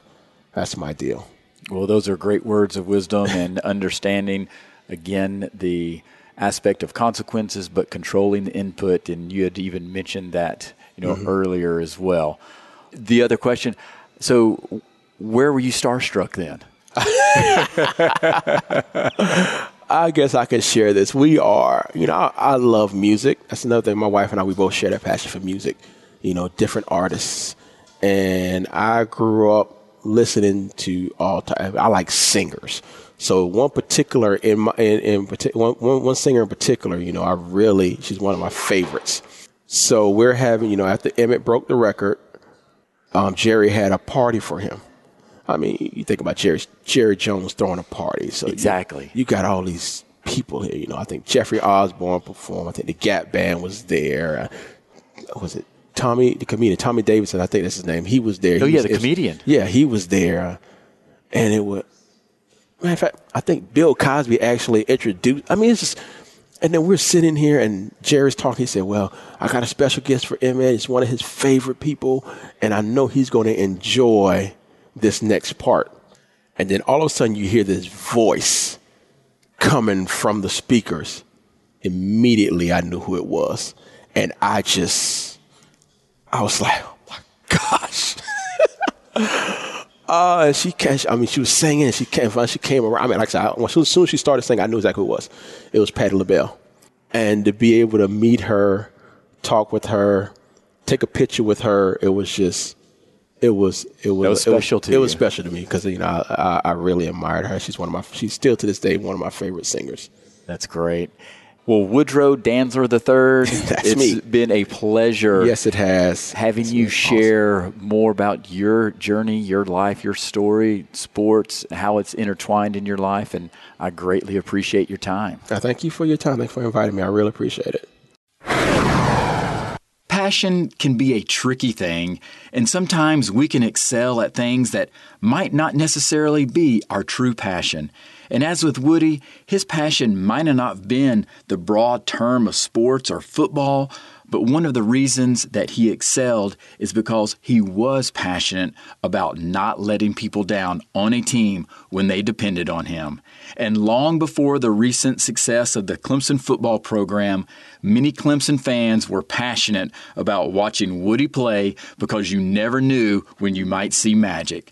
that's my deal. Well, those are great words of wisdom and understanding, again, the aspect of consequences, but controlling the input. And you had even mentioned that, you know, mm-hmm. earlier as well. The other question so, where were you starstruck then? I guess I can share this. We are, you know, I, I, love music. That's another thing. My wife and I, we both share that passion for music, you know, different artists. And I grew up listening to all time. I like singers. So one particular in my in, in one, one singer in particular, you know, I really she's one of my favorites. So we're having, you know, after Emmitt broke the record, um, Jerry had a party for him. I mean, you think about Jerry Jerry Jones throwing a party. So exactly, you, you got all these people here. You know, I think Jeffrey Osborne performed. I think the Gap Band was there. Uh, was it Tommy, the comedian, Tommy Davidson, I think that's his name. He was there. Oh, he yeah, was, the comedian. Was, yeah, he was there. And it was, matter of fact, I think Bill Cosby actually introduced, I mean, it's just, and then we're sitting here and Jerry's talking. He said, Well, I got a special guest for Emmitt. It's one of his favorite people. And I know he's going to enjoy this next part. And then all of a sudden you hear this voice coming from the speakers. Immediately I knew who it was. And I just, I was like, oh my gosh. uh, she came, I mean, she was singing and she came, she came around. I mean, like I said, as soon as she started singing, I knew exactly who it was. It was Patti LaBelle. And to be able to meet her, talk with her, take a picture with her, it was just, it was it was, was special it was, to it was special to me because you know I, I, really admired her. She's one of my she's still to this day one of my favorite singers. That's great. Well, Woodrow Dantzler III, That's it's me. been a pleasure. Yes, it has. Having it's you share awesome. more about your journey, your life, your story, sports, how it's intertwined in your life, and I greatly appreciate your time. I thank you for your time. Thank you for inviting me. I really appreciate it. Passion can be a tricky thing, and sometimes we can excel at things that might not necessarily be our true passion. And as with Woody, his passion might not have been the broad term of sports or football, but one of the reasons that he excelled is because he was passionate about not letting people down on a team when they depended on him. And long before the recent success of the Clemson football program, many Clemson fans were passionate about watching Woody play because you never knew when you might see magic.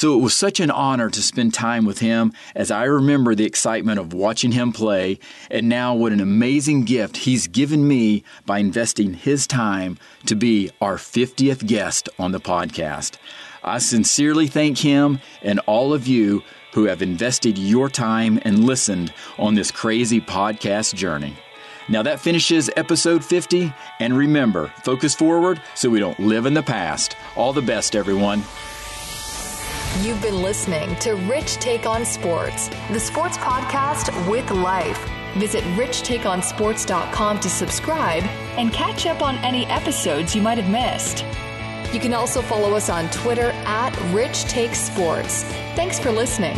So it was such an honor to spend time with him as I remember the excitement of watching him play, and now what an amazing gift he's given me by investing his time to be our 50th guest on the podcast. I sincerely thank him and all of you who have invested your time and listened on this crazy podcast journey. Now that finishes episode 50, and remember, focus forward so we don't live in the past. All the best, everyone. You've been listening to Rich Take on Sports, the sports podcast with life. Visit richtakeonsports.com to subscribe and catch up on any episodes you might have missed. You can also follow us on Twitter at Rich Take Sports. Thanks for listening.